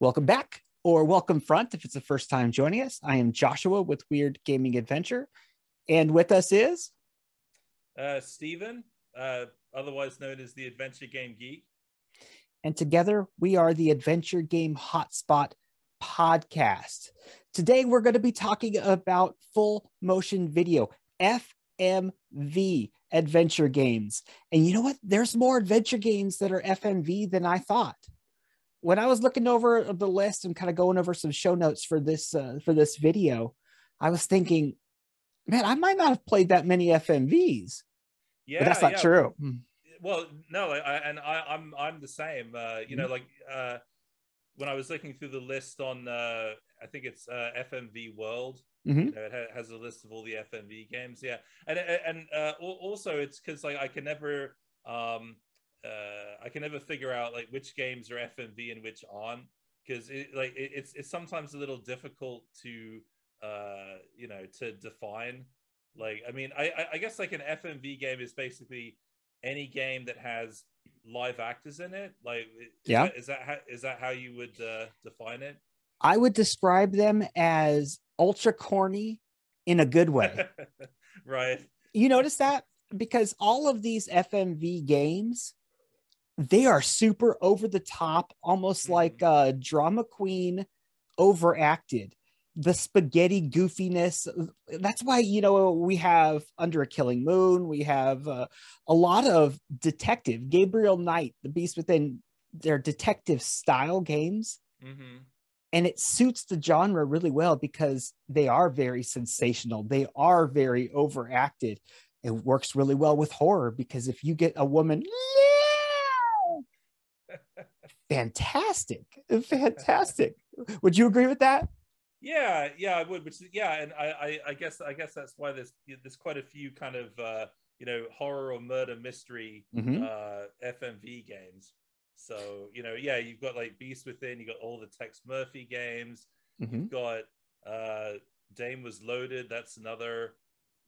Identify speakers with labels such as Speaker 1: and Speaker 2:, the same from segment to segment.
Speaker 1: Welcome back, or welcome front if it's the first time joining us. I am Joshua with Weird Gaming Adventure, and with us is
Speaker 2: uh, Stephen, uh, otherwise known as the Adventure Game Geek.
Speaker 1: And together we are the Adventure Game Hotspot podcast. Today we're going to be talking about full motion video, FMV adventure games. And you know what? There's more adventure games that are FMV than I thought when I was looking over the list and kind of going over some show notes for this uh, for this video, I was thinking, man, I might not have played that many FMVs. Yeah, but that's not
Speaker 2: yeah.
Speaker 1: true.
Speaker 2: Well, no, I, and I, am I'm, I'm the same. Uh, you mm-hmm. know, like uh, when I was looking through the list on, uh, I think it's uh, FMV World. Mm-hmm. You know, it has a list of all the FMV games. Yeah, and and uh, also it's because like I can never. Um, uh, I can never figure out like which games are FMV and which aren't because it, like it, it's it's sometimes a little difficult to uh, you know to define. Like I mean, I I guess like an FMV game is basically any game that has live actors in it. Like
Speaker 1: yeah,
Speaker 2: that, is that how, is that how you would uh, define it?
Speaker 1: I would describe them as ultra corny in a good way.
Speaker 2: right.
Speaker 1: You notice that because all of these FMV games they are super over the top, almost mm-hmm. like a drama queen overacted. The spaghetti goofiness. That's why, you know, we have Under a Killing Moon, we have uh, a lot of detective, Gabriel Knight, The Beast Within, their detective style games. Mm-hmm. And it suits the genre really well because they are very sensational, they are very overacted. It works really well with horror because if you get a woman, fantastic fantastic would you agree with that
Speaker 2: yeah yeah i would which yeah and I, I i, guess i guess that's why there's there's quite a few kind of uh you know horror or murder mystery mm-hmm. uh fmv games so you know yeah you've got like beast within you got all the tex murphy games mm-hmm. you've got uh dame was loaded that's another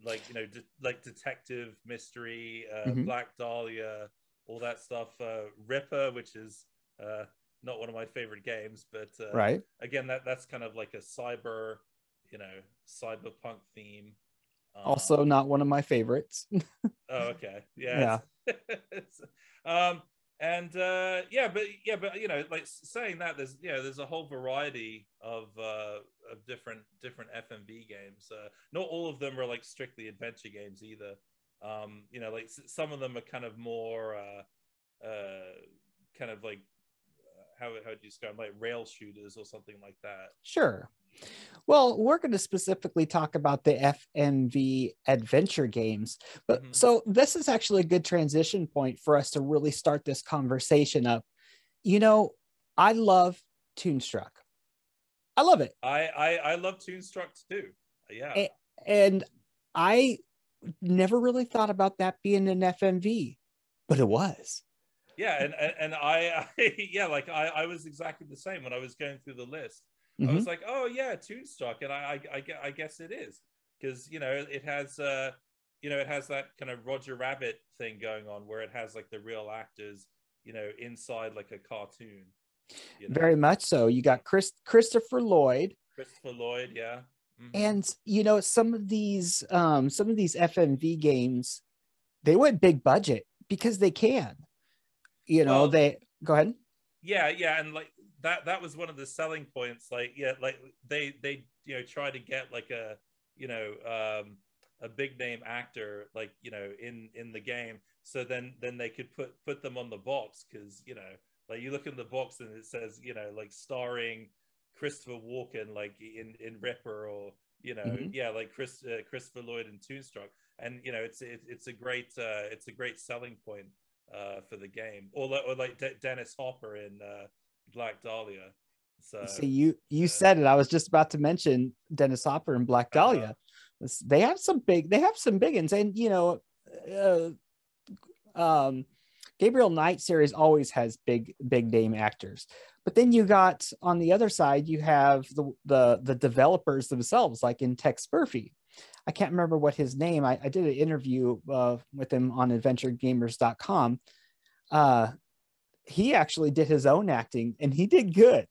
Speaker 2: like you know de- like detective mystery uh mm-hmm. black dahlia all that stuff uh ripper which is uh, not one of my favorite games, but uh,
Speaker 1: right
Speaker 2: again, that that's kind of like a cyber, you know, cyberpunk theme.
Speaker 1: Um, also, not one of my favorites.
Speaker 2: oh, okay, yeah, yeah. um, and uh, yeah, but yeah, but you know, like saying that, there's you know, there's a whole variety of uh, of different different FMV games. Uh, not all of them are like strictly adventure games either. Um, you know, like some of them are kind of more uh, uh, kind of like how how do you describe like rail shooters or something like that?
Speaker 1: Sure. Well, we're going to specifically talk about the FMV adventure games. But mm-hmm. so this is actually a good transition point for us to really start this conversation up. You know, I love Toonstruck. I love it.
Speaker 2: I I, I love Toonstruck too. Yeah.
Speaker 1: And, and I never really thought about that being an FMV, but it was.
Speaker 2: Yeah and and, and I, I, yeah like I, I was exactly the same when i was going through the list. Mm-hmm. i was like oh yeah toonstruck and i i, I, I guess it is because you know it has uh you know it has that kind of roger rabbit thing going on where it has like the real actors you know inside like a cartoon
Speaker 1: you know? very much so. You got chris christopher lloyd.
Speaker 2: Christopher lloyd yeah
Speaker 1: mm-hmm. and you know some of these um some of these fmv games they went big budget because they can you know well, they go ahead
Speaker 2: yeah yeah and like that that was one of the selling points like yeah like they they you know try to get like a you know um a big name actor like you know in in the game so then then they could put put them on the box because you know like you look in the box and it says you know like starring christopher walken like in in ripper or you know mm-hmm. yeah like chris uh, christopher lloyd in toonstruck and you know it's it, it's a great uh it's a great selling point uh, for the game, or like, or like De- Dennis Hopper in uh, Black Dahlia. So
Speaker 1: see, you you uh, said it. I was just about to mention Dennis Hopper and Black uh-huh. Dahlia. Uh-huh. They have some big. They have some big ones, and you know, uh, um, Gabriel Knight series always has big big name actors. But then you got on the other side, you have the the the developers themselves, like in Tex Murphy. I can't remember what his name. I, I did an interview uh, with him on adventuregamers.com. Uh, he actually did his own acting and he did good.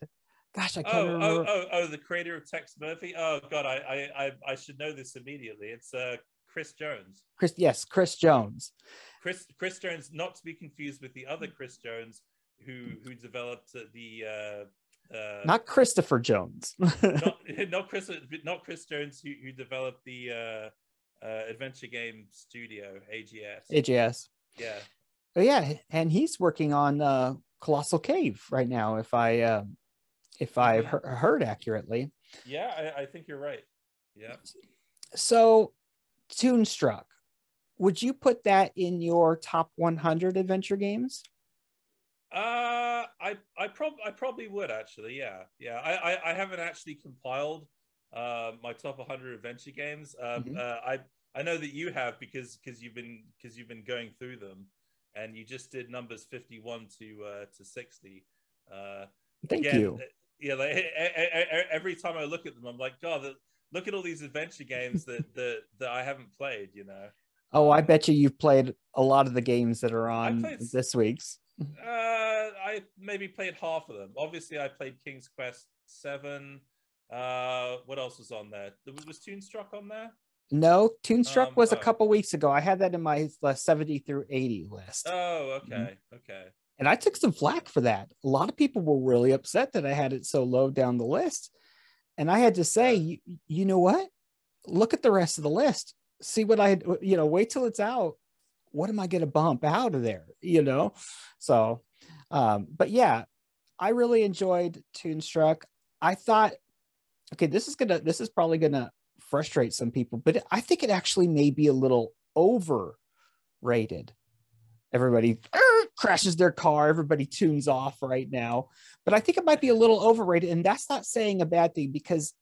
Speaker 1: gosh, I
Speaker 2: can't
Speaker 1: oh, oh remember.
Speaker 2: Oh, oh, oh, the creator of Tex Murphy. Oh God, I, I, I should know this immediately. It's uh, Chris Jones.
Speaker 1: Chris, yes, Chris Jones.
Speaker 2: Chris, Chris Jones, not to be confused with the other Chris Jones, who who developed the. Uh, uh,
Speaker 1: not Christopher Jones.
Speaker 2: not, not Chris, not Chris Jones, who, who developed the uh, uh, adventure game studio AGS.
Speaker 1: AGS.
Speaker 2: Yeah.
Speaker 1: Oh yeah, and he's working on uh, Colossal Cave right now. If I uh, if I've he- heard accurately.
Speaker 2: Yeah, I, I think you're right. Yeah.
Speaker 1: So, Toonstruck, would you put that in your top 100 adventure games?
Speaker 2: Uh, I I probably I probably would actually. Yeah, yeah. I I, I haven't actually compiled uh, my top 100 adventure games. Um, mm-hmm. uh, I I know that you have because because you've been because you've been going through them, and you just did numbers 51 to uh, to 60. Uh,
Speaker 1: Thank again, you. Uh,
Speaker 2: yeah, like every time I look at them, I'm like, God, look at all these adventure games that that that I haven't played. You know.
Speaker 1: Oh, I bet you you've played a lot of the games that are on played, this week's.
Speaker 2: Uh, I maybe played half of them. Obviously, I played King's Quest Seven. Uh, what else was on there? Was Toonstruck on there?
Speaker 1: No, Toonstruck um, was oh. a couple weeks ago. I had that in my uh, 70 through 80 list.
Speaker 2: Oh, okay. Mm-hmm. Okay.
Speaker 1: And I took some flack for that. A lot of people were really upset that I had it so low down the list. And I had to say, you, you know what? Look at the rest of the list. See what I, you know, wait till it's out. What am I going to bump out of there? You know? So, um, but yeah, I really enjoyed Toonstruck. I thought, okay, this is gonna, this is probably gonna frustrate some people, but I think it actually may be a little overrated. Everybody crashes their car, everybody tunes off right now. But I think it might be a little overrated. And that's not saying a bad thing because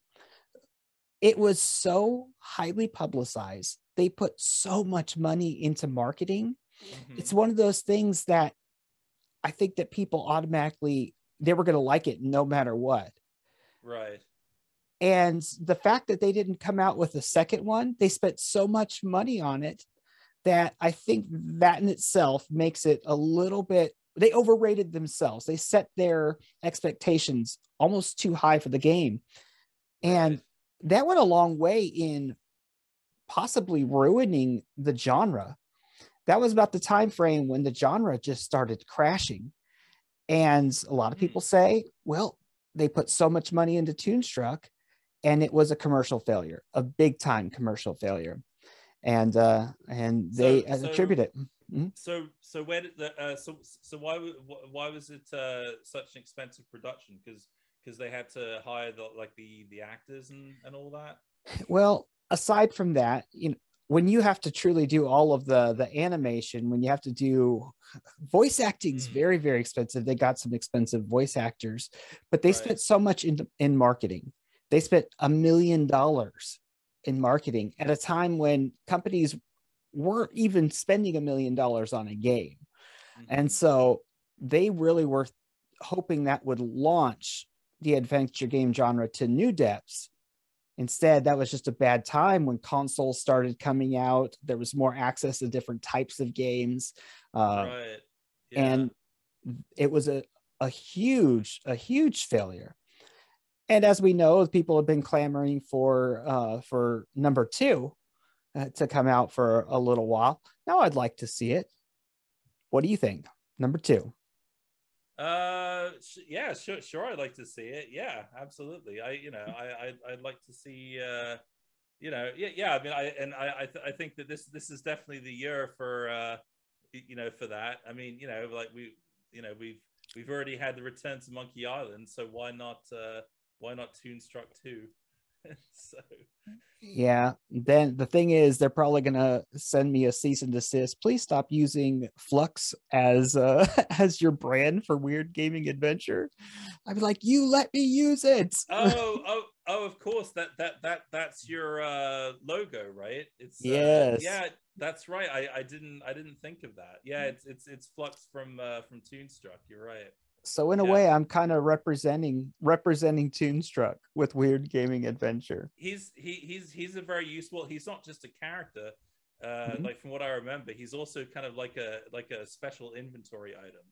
Speaker 1: it was so highly publicized. They put so much money into marketing. Mm-hmm. It's one of those things that I think that people automatically they were going to like it no matter what.
Speaker 2: Right.
Speaker 1: And the fact that they didn't come out with a second one, they spent so much money on it that I think that in itself makes it a little bit, they overrated themselves. They set their expectations almost too high for the game. And that went a long way in possibly ruining the genre. That was about the time frame when the genre just started crashing. And a lot of people say, well, they put so much money into Toonstruck and it was a commercial failure, a big time commercial failure, and uh, and they so, so, attribute it.
Speaker 2: Mm-hmm. So so where did the uh, so so why why was it uh, such an expensive production? Because because they had to hire the like the the actors and and all that.
Speaker 1: Well, aside from that, you know, when you have to truly do all of the the animation when you have to do voice acting is mm. very very expensive they got some expensive voice actors but they right. spent so much in in marketing they spent a million dollars in marketing at a time when companies weren't even spending a million dollars on a game. Mm-hmm. And so they really were hoping that would launch the adventure game genre to new depths. Instead, that was just a bad time when consoles started coming out. There was more access to different types of games. Uh, right. Yeah. And it was a, a huge, a huge failure. And as we know, people have been clamoring for uh, for number two uh, to come out for a little while. Now I'd like to see it. What do you think? Number two.
Speaker 2: Uh, yeah, sure, sure. I'd like to see it. Yeah, absolutely. I, you know, I, I I'd like to see. Uh, you know, yeah, yeah. I mean, I and I, I, th- I think that this this is definitely the year for, uh, you know, for that. I mean, you know, like we, you know, we've we've already had the return to Monkey Island, so why not? Uh, why not Toonstruck 2? so.
Speaker 1: Yeah then the thing is they're probably gonna send me a cease and desist. Please stop using flux as uh as your brand for weird gaming adventure. I'd be like you let me use it.
Speaker 2: Oh oh oh of course that that that that's your uh logo right?
Speaker 1: It's uh, yes.
Speaker 2: yeah that's right. I i didn't i didn't think of that. Yeah it's it's it's Flux from uh from toonstruck. You're right
Speaker 1: so in a yeah. way, I'm kind of representing representing Toonstruck with Weird Gaming Adventure.
Speaker 2: He's he he's he's a very useful. He's not just a character. Uh, mm-hmm. Like from what I remember, he's also kind of like a like a special inventory item.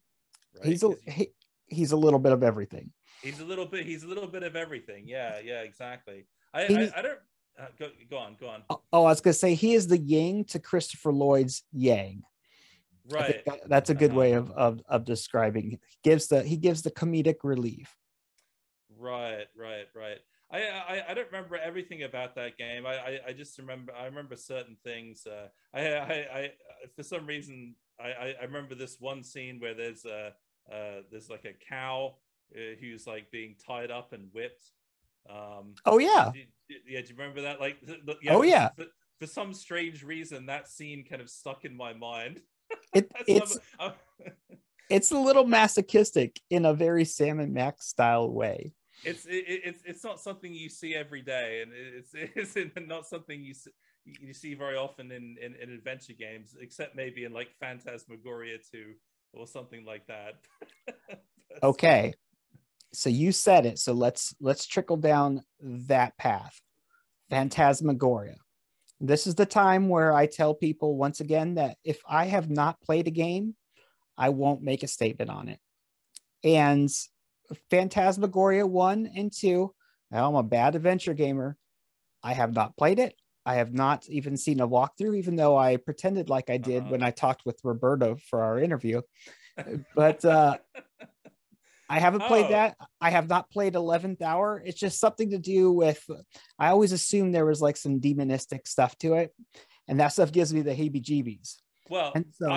Speaker 1: Right? He's a, he, he's a little bit of everything.
Speaker 2: He's a little bit. He's a little bit of everything. Yeah, yeah, exactly. I, I, I, don't. Uh, go, go on, go on.
Speaker 1: Oh, oh, I was gonna say he is the yin to Christopher Lloyd's yang.
Speaker 2: Right.
Speaker 1: That, that's a good uh-huh. way of, of of describing. He gives the he gives the comedic relief.
Speaker 2: Right, right, right. I, I, I don't remember everything about that game. I, I, I just remember I remember certain things. Uh, I, I, I for some reason I, I remember this one scene where there's a uh, there's like a cow uh, who's like being tied up and whipped. Um,
Speaker 1: oh yeah,
Speaker 2: yeah. Do you remember that? Like,
Speaker 1: yeah, oh yeah.
Speaker 2: For, for, some strange reason, that scene kind of stuck in my mind.
Speaker 1: It, it's oh. it's a little masochistic in a very Sam and Max style way
Speaker 2: it's it, it's it's not something you see every day, and it's it's not something you see, you see very often in, in, in adventure games, except maybe in like Phantasmagoria 2 or something like that.
Speaker 1: okay, so you said it. So let's let's trickle down that path. Phantasmagoria. This is the time where I tell people once again that if I have not played a game, I won't make a statement on it. And Phantasmagoria 1 and 2. I'm a bad adventure gamer. I have not played it. I have not even seen a walkthrough, even though I pretended like I did uh-huh. when I talked with Roberta for our interview. but uh, I haven't played oh. that. I have not played 11th Hour. It's just something to do with, I always assumed there was like some demonistic stuff to it. And that stuff gives me the heebie jeebies.
Speaker 2: Well, and so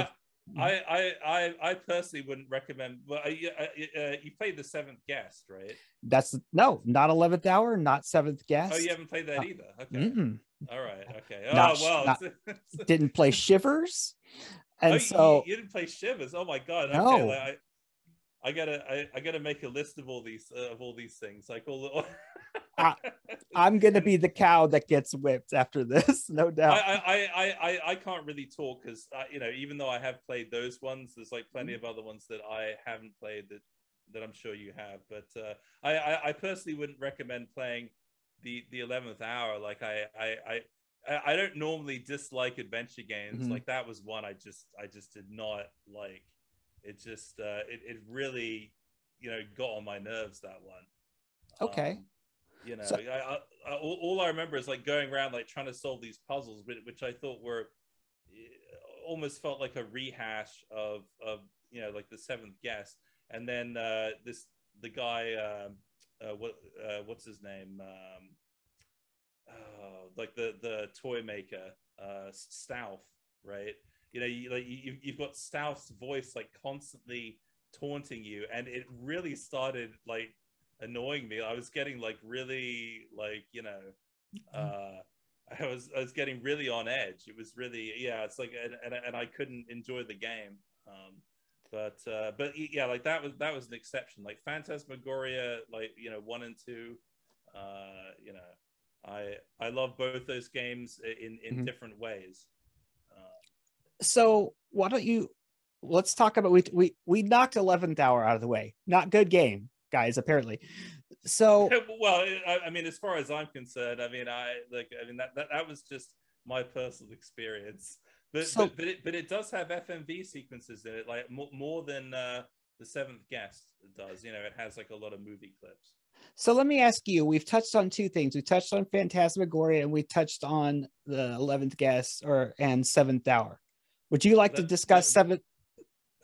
Speaker 2: I, I, I, I, personally wouldn't recommend. Well, uh, uh, uh, you played the seventh guest, right?
Speaker 1: That's no, not eleventh hour, not seventh guest.
Speaker 2: Oh, you haven't played that either. Okay. All right. Okay. Oh
Speaker 1: not,
Speaker 2: well.
Speaker 1: Not, didn't play Shivers, and
Speaker 2: oh,
Speaker 1: so
Speaker 2: you, you, didn't play Shivers. Oh my god. Okay, no. Like, I, gotta, I, I, gotta make a list of all these, uh, of all these things, like all the.
Speaker 1: I, am gonna be the cow that gets whipped after this, no doubt.
Speaker 2: I I I I, I can't really talk because uh, you know even though I have played those ones, there's like plenty of other ones that I haven't played that that I'm sure you have. But uh, I, I I personally wouldn't recommend playing the the eleventh hour. Like I I I I don't normally dislike adventure games. Mm-hmm. Like that was one I just I just did not like. It just uh, it it really you know got on my nerves that one.
Speaker 1: Okay. Um,
Speaker 2: you know, so, I, I, all, all, I remember is like going around like trying to solve these puzzles, which I thought were eh, almost felt like a rehash of of you know like the seventh guest, and then uh, this the guy um, uh, what uh, what's his name um, uh, like the the toy maker uh, Stauf, right? You know, you, like you, you've got Stauf's voice like constantly taunting you, and it really started like annoying me. I was getting like really like you know, mm-hmm. uh, I was I was getting really on edge. It was really yeah. It's like and and, and I couldn't enjoy the game. Um, but uh, but yeah, like that was that was an exception. Like Phantasmagoria, like you know one and two, uh, you know, I I love both those games in in mm-hmm. different ways.
Speaker 1: So why don't you let's talk about we we we knocked 11th hour out of the way. Not good game guys apparently. So
Speaker 2: well I, I, mean as far as i'm concerned i mean i like i mean that that, that was just my personal experience. But so, but, but it, but it does have fmv sequences in it like more, more than uh the seventh guest does you know it has like a lot of movie clips.
Speaker 1: So let me ask you we've touched on two things. We touched on phantasmagoria and we touched on the 11th guest or and seventh hour would you like the, to discuss the, seventh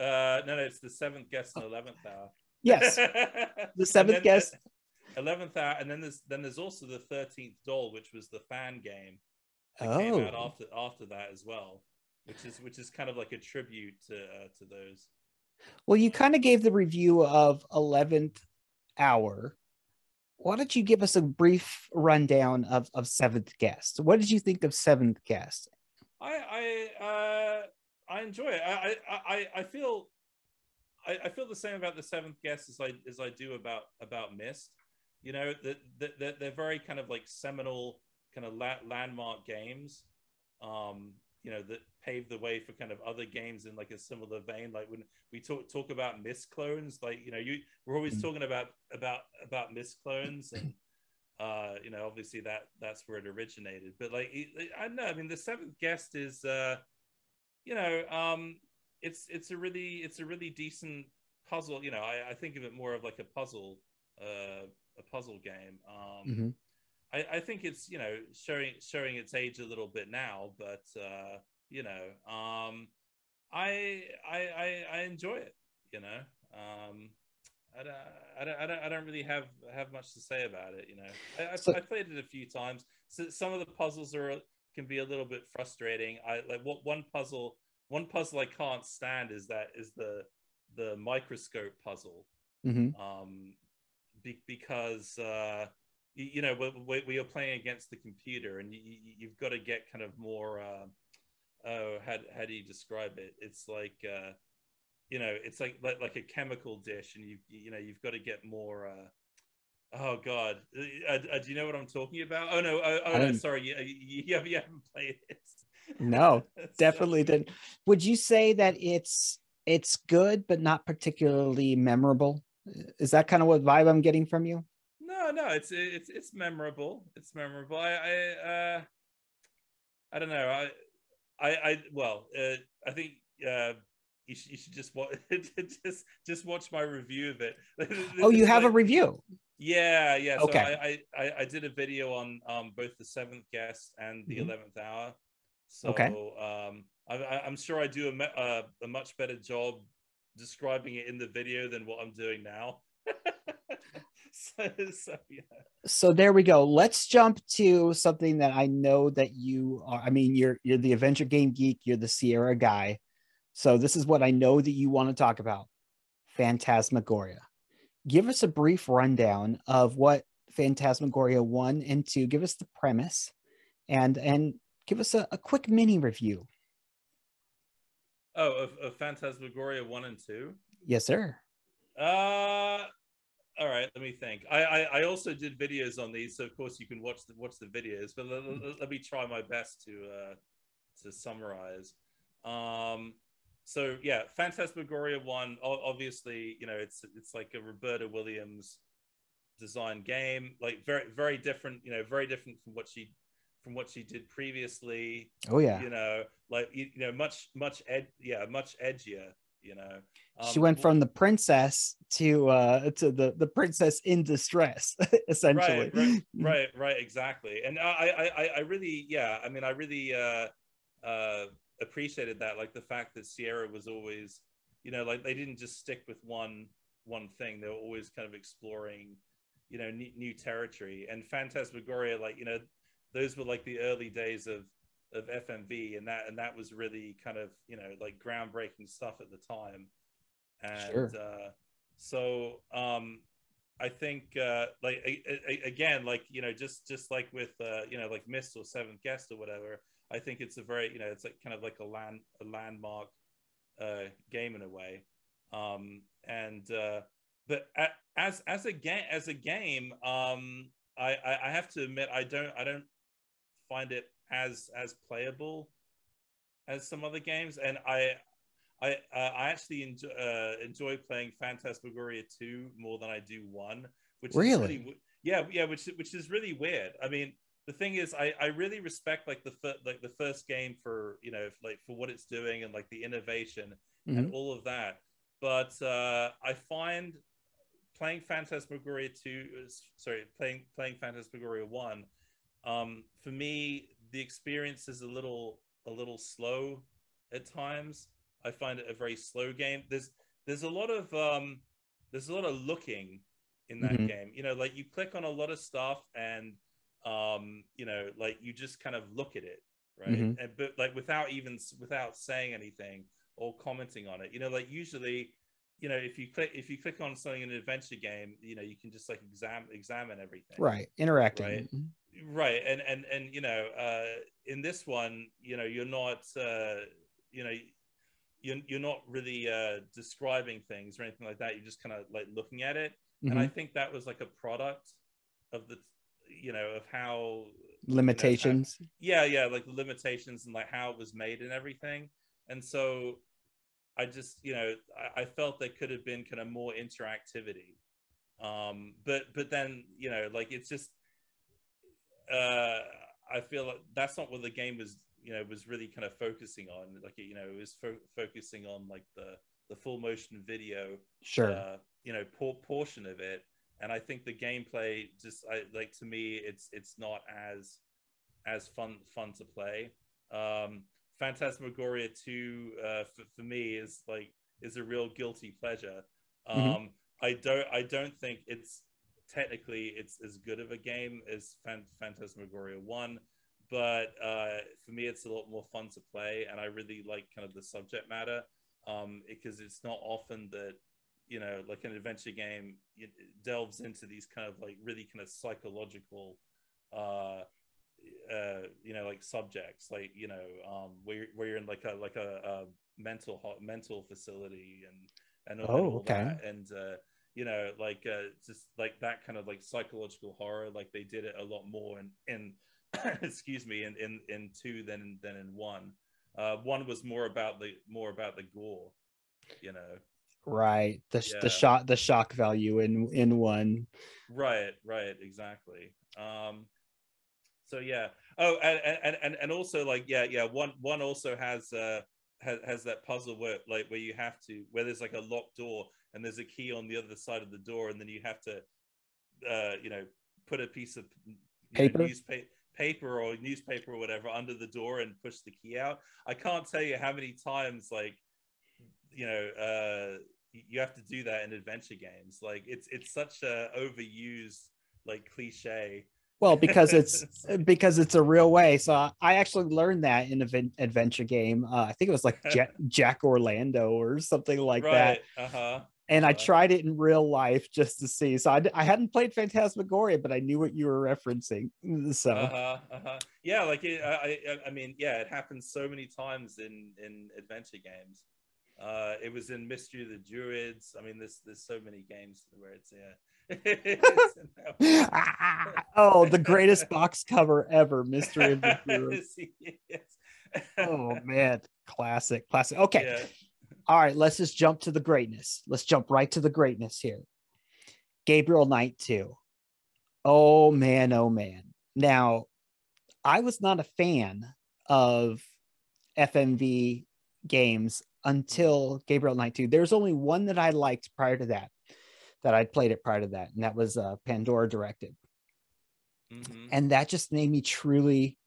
Speaker 2: uh no no it's the seventh guest and 11th hour
Speaker 1: Yes, the seventh guest.
Speaker 2: Eleventh hour, and then there's then there's also the thirteenth doll, which was the fan game that oh. came out after after that as well, which is which is kind of like a tribute to uh, to those.
Speaker 1: Well, you kind of gave the review of eleventh hour. Why don't you give us a brief rundown of of seventh guest? What did you think of seventh guest?
Speaker 2: I I uh, I enjoy it. I I I feel I, I, feel the same about the seventh guest as I as I do about about Myst. You know that that they're very kind of like seminal kind of la- landmark games. Um, you know that paved the way for kind of other games in like a similar vein. Like when we talk talk about Myst clones, like you know you we're always mm. talking about about about Myst clones and. Uh, you know, obviously that that's where it originated. But like, I don't know. I mean, the seventh guest is, uh, you know, um, it's it's a really it's a really decent puzzle. You know, I, I think of it more of like a puzzle, uh, a puzzle game. Um,
Speaker 1: mm-hmm.
Speaker 2: I, I think it's you know showing showing its age a little bit now, but uh, you know, um, I, I I I enjoy it. You know, um, I don't, I don't, I don't, I don't really have have much to say about it. You know, I, I, so, I played it a few times. So some of the puzzles are can be a little bit frustrating. I like what one puzzle, one puzzle I can't stand is that is the the microscope puzzle.
Speaker 1: Mm-hmm.
Speaker 2: Um, be, because uh, you, you know we, we are playing against the computer, and you, you've got to get kind of more. Uh, oh, how how do you describe it? It's like. Uh, you know it's like like, like a chemical dish and you you know you've got to get more uh oh god. Uh, uh, do you know what i'm talking about? Oh no oh, oh no sorry. You, you, you, haven't played it.
Speaker 1: No definitely didn't. Would you say that it's it's good but not particularly memorable? Is that kind of what vibe i'm getting from you?
Speaker 2: No no it's it's it's memorable. It's memorable. I i uh i don't know. I i i well uh, i think uh you should, you should just watch just just watch my review of it.
Speaker 1: oh, you have like, a review?
Speaker 2: Yeah, yeah. So. I, I I did a video on um both the seventh guest and the 11th mm-hmm. hour. So
Speaker 1: okay.
Speaker 2: um I, I'm sure I do a, a, a much better job describing it in the video than what I'm doing now. so, so, yeah.
Speaker 1: so there we go. Let's jump to something that I know that you are. I mean, you're you're the adventure game geek. You're the Sierra guy. So this is what I know that you want to talk about. Phantasmagoria. Give us a brief rundown of what Phantasmagoria 1 and 2. Give us the premise and and give us a, a quick mini review.
Speaker 2: Oh, of, of Phantasmagoria 1 and 2?
Speaker 1: Yes, sir.
Speaker 2: Uh all right, let me think. I, I, I also did videos on these, so of course you can watch the watch the videos. But let, let, let me try my best to uh, to summarize. Um, so yeah, Phantasmagoria one, obviously, you know, it's it's like a Roberta Williams design game, like very very different, you know, very different from what she from what she did previously.
Speaker 1: Oh yeah,
Speaker 2: you know, like you, you know, much much ed, yeah, much edgier. You know,
Speaker 1: um, she went from the princess to uh to the the princess in distress, essentially.
Speaker 2: Right, right, right, right, exactly. And I I I really yeah, I mean, I really uh uh appreciated that, like the fact that Sierra was always, you know, like they didn't just stick with one one thing. They were always kind of exploring, you know, new, new territory. And Phantasmagoria, like you know, those were like the early days of of FMV, and that and that was really kind of you know like groundbreaking stuff at the time. And
Speaker 1: sure.
Speaker 2: uh, so um, I think uh, like a, a, again, like you know, just just like with uh, you know like Myst or Seventh Guest or whatever. I think it's a very you know it's like kind of like a land a landmark uh, game in a way, um, and uh, but as as a game as a game, um, I, I have to admit I don't I don't find it as as playable as some other games, and I I uh, I actually enjoy, uh, enjoy playing Phantasmagoria two more than I do one, which
Speaker 1: really?
Speaker 2: is really yeah yeah which which is really weird. I mean the thing is I, I really respect like the fir- like the first game for you know like for what it's doing and like the innovation mm-hmm. and all of that but uh i find playing phantasmagoria 2 sorry playing playing phantasmagoria 1 um for me the experience is a little a little slow at times i find it a very slow game. There's there's a lot of um there's a lot of looking in that mm-hmm. game. You know like you click on a lot of stuff and um you know like you just kind of look at it right? Mm-hmm. and, but like without even without saying anything or commenting on it. You know like usually you know if you click if you click on something in an adventure game you know you can just like examine examine everything.
Speaker 1: Right interacting.
Speaker 2: Right? Mm-hmm. right and and and you know uh in this one you know you're not uh you know you're, you're not really uh describing things or anything like that you're just kind of like looking at it mm-hmm. and i mm-hmm. think that was like a product of the you know of how
Speaker 1: limitations
Speaker 2: you know, how, yeah yeah like the limitations and like how it was made and everything and so i just you know I, I felt there could have been kind of more interactivity um but but then you know like it's just uh i feel like that's not what the game was you know was really kind of focusing on like you know it was fo- focusing on like the the full motion video
Speaker 1: sure
Speaker 2: uh, you know por- portion of it and i think the gameplay just I, like to me it's it's not as as fun fun to play um phantasmagoria 2 uh for, for me is like is a real guilty pleasure mm-hmm. um mm-hmm. i don't i don't think it's technically it's as good of a game as phantasmagoria 1 but uh for me it's a lot more fun to play and i really like kind of the subject matter um because it's not often that you know, like an adventure game delves into these kind of like really kind of psychological, uh, uh, you know, like subjects, like you know, um, where you're, where you're in like a like a, a mental mental facility and and all,
Speaker 1: oh,
Speaker 2: and all
Speaker 1: okay.
Speaker 2: that, and uh, you know, like uh, just like that kind of like psychological horror, like they did it a lot more in in excuse me in in in two than than in one. Uh, one was more about the more about the gore, you know?
Speaker 1: Right. The yeah. the shock the shock value in in one.
Speaker 2: Right right exactly. Um so yeah. Oh and and and, and also like yeah yeah one one also has uh has, has that puzzle where like where you have to where there's like a locked door and there's a key on the other side of the door and then you have to uh you know put a piece of
Speaker 1: paper
Speaker 2: know, newspaper paper or newspaper or whatever under the door and push the key out i can't tell you how many times like you know uh you have to do that in adventure games. Like it's it's such a overused like cliche.
Speaker 1: Well, because it's because it's a real way. So I actually learned that in an adventure game. Uh, I think it was like Jack, Jak Orlando or something like right.
Speaker 2: that. Uh-huh.
Speaker 1: And. I tried it in real life just to see. So I, I hadn't played Phantasmagoria, but I knew what you were referencing. So
Speaker 2: uh-huh, uh-huh. yeah, like it, I, I mean, yeah, it happens so many times in in adventure games. Uh, it was in Mystery of the Druids. I mean, there's there's so many games where it's
Speaker 1: yeah. oh, the greatest box cover ever, Mystery of the Druids. yes. oh man, classic, classic. Okay. Yeah. All right, let's just jump to the greatness. Let's jump right to the greatness here. Gabriel Knight 2. Oh man, oh man. Now, I was not a fan of FMV games until Gabriel Knight 2. There's only one that I liked prior to that, that I'd played it prior to that, and that was uh, Pandora Directive. Mm-hmm. And that just made me truly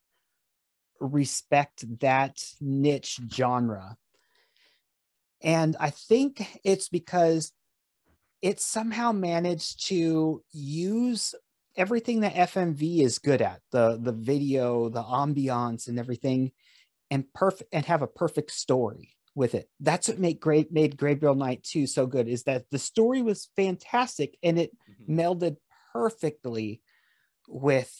Speaker 1: respect that niche genre. And I think it's because it somehow managed to use everything that FMV is good at the the video, the ambiance, and everything, and perfect and have a perfect story with it. That's what made great made Gabriel Knight 2 so good is that the story was fantastic and it mm-hmm. melded perfectly with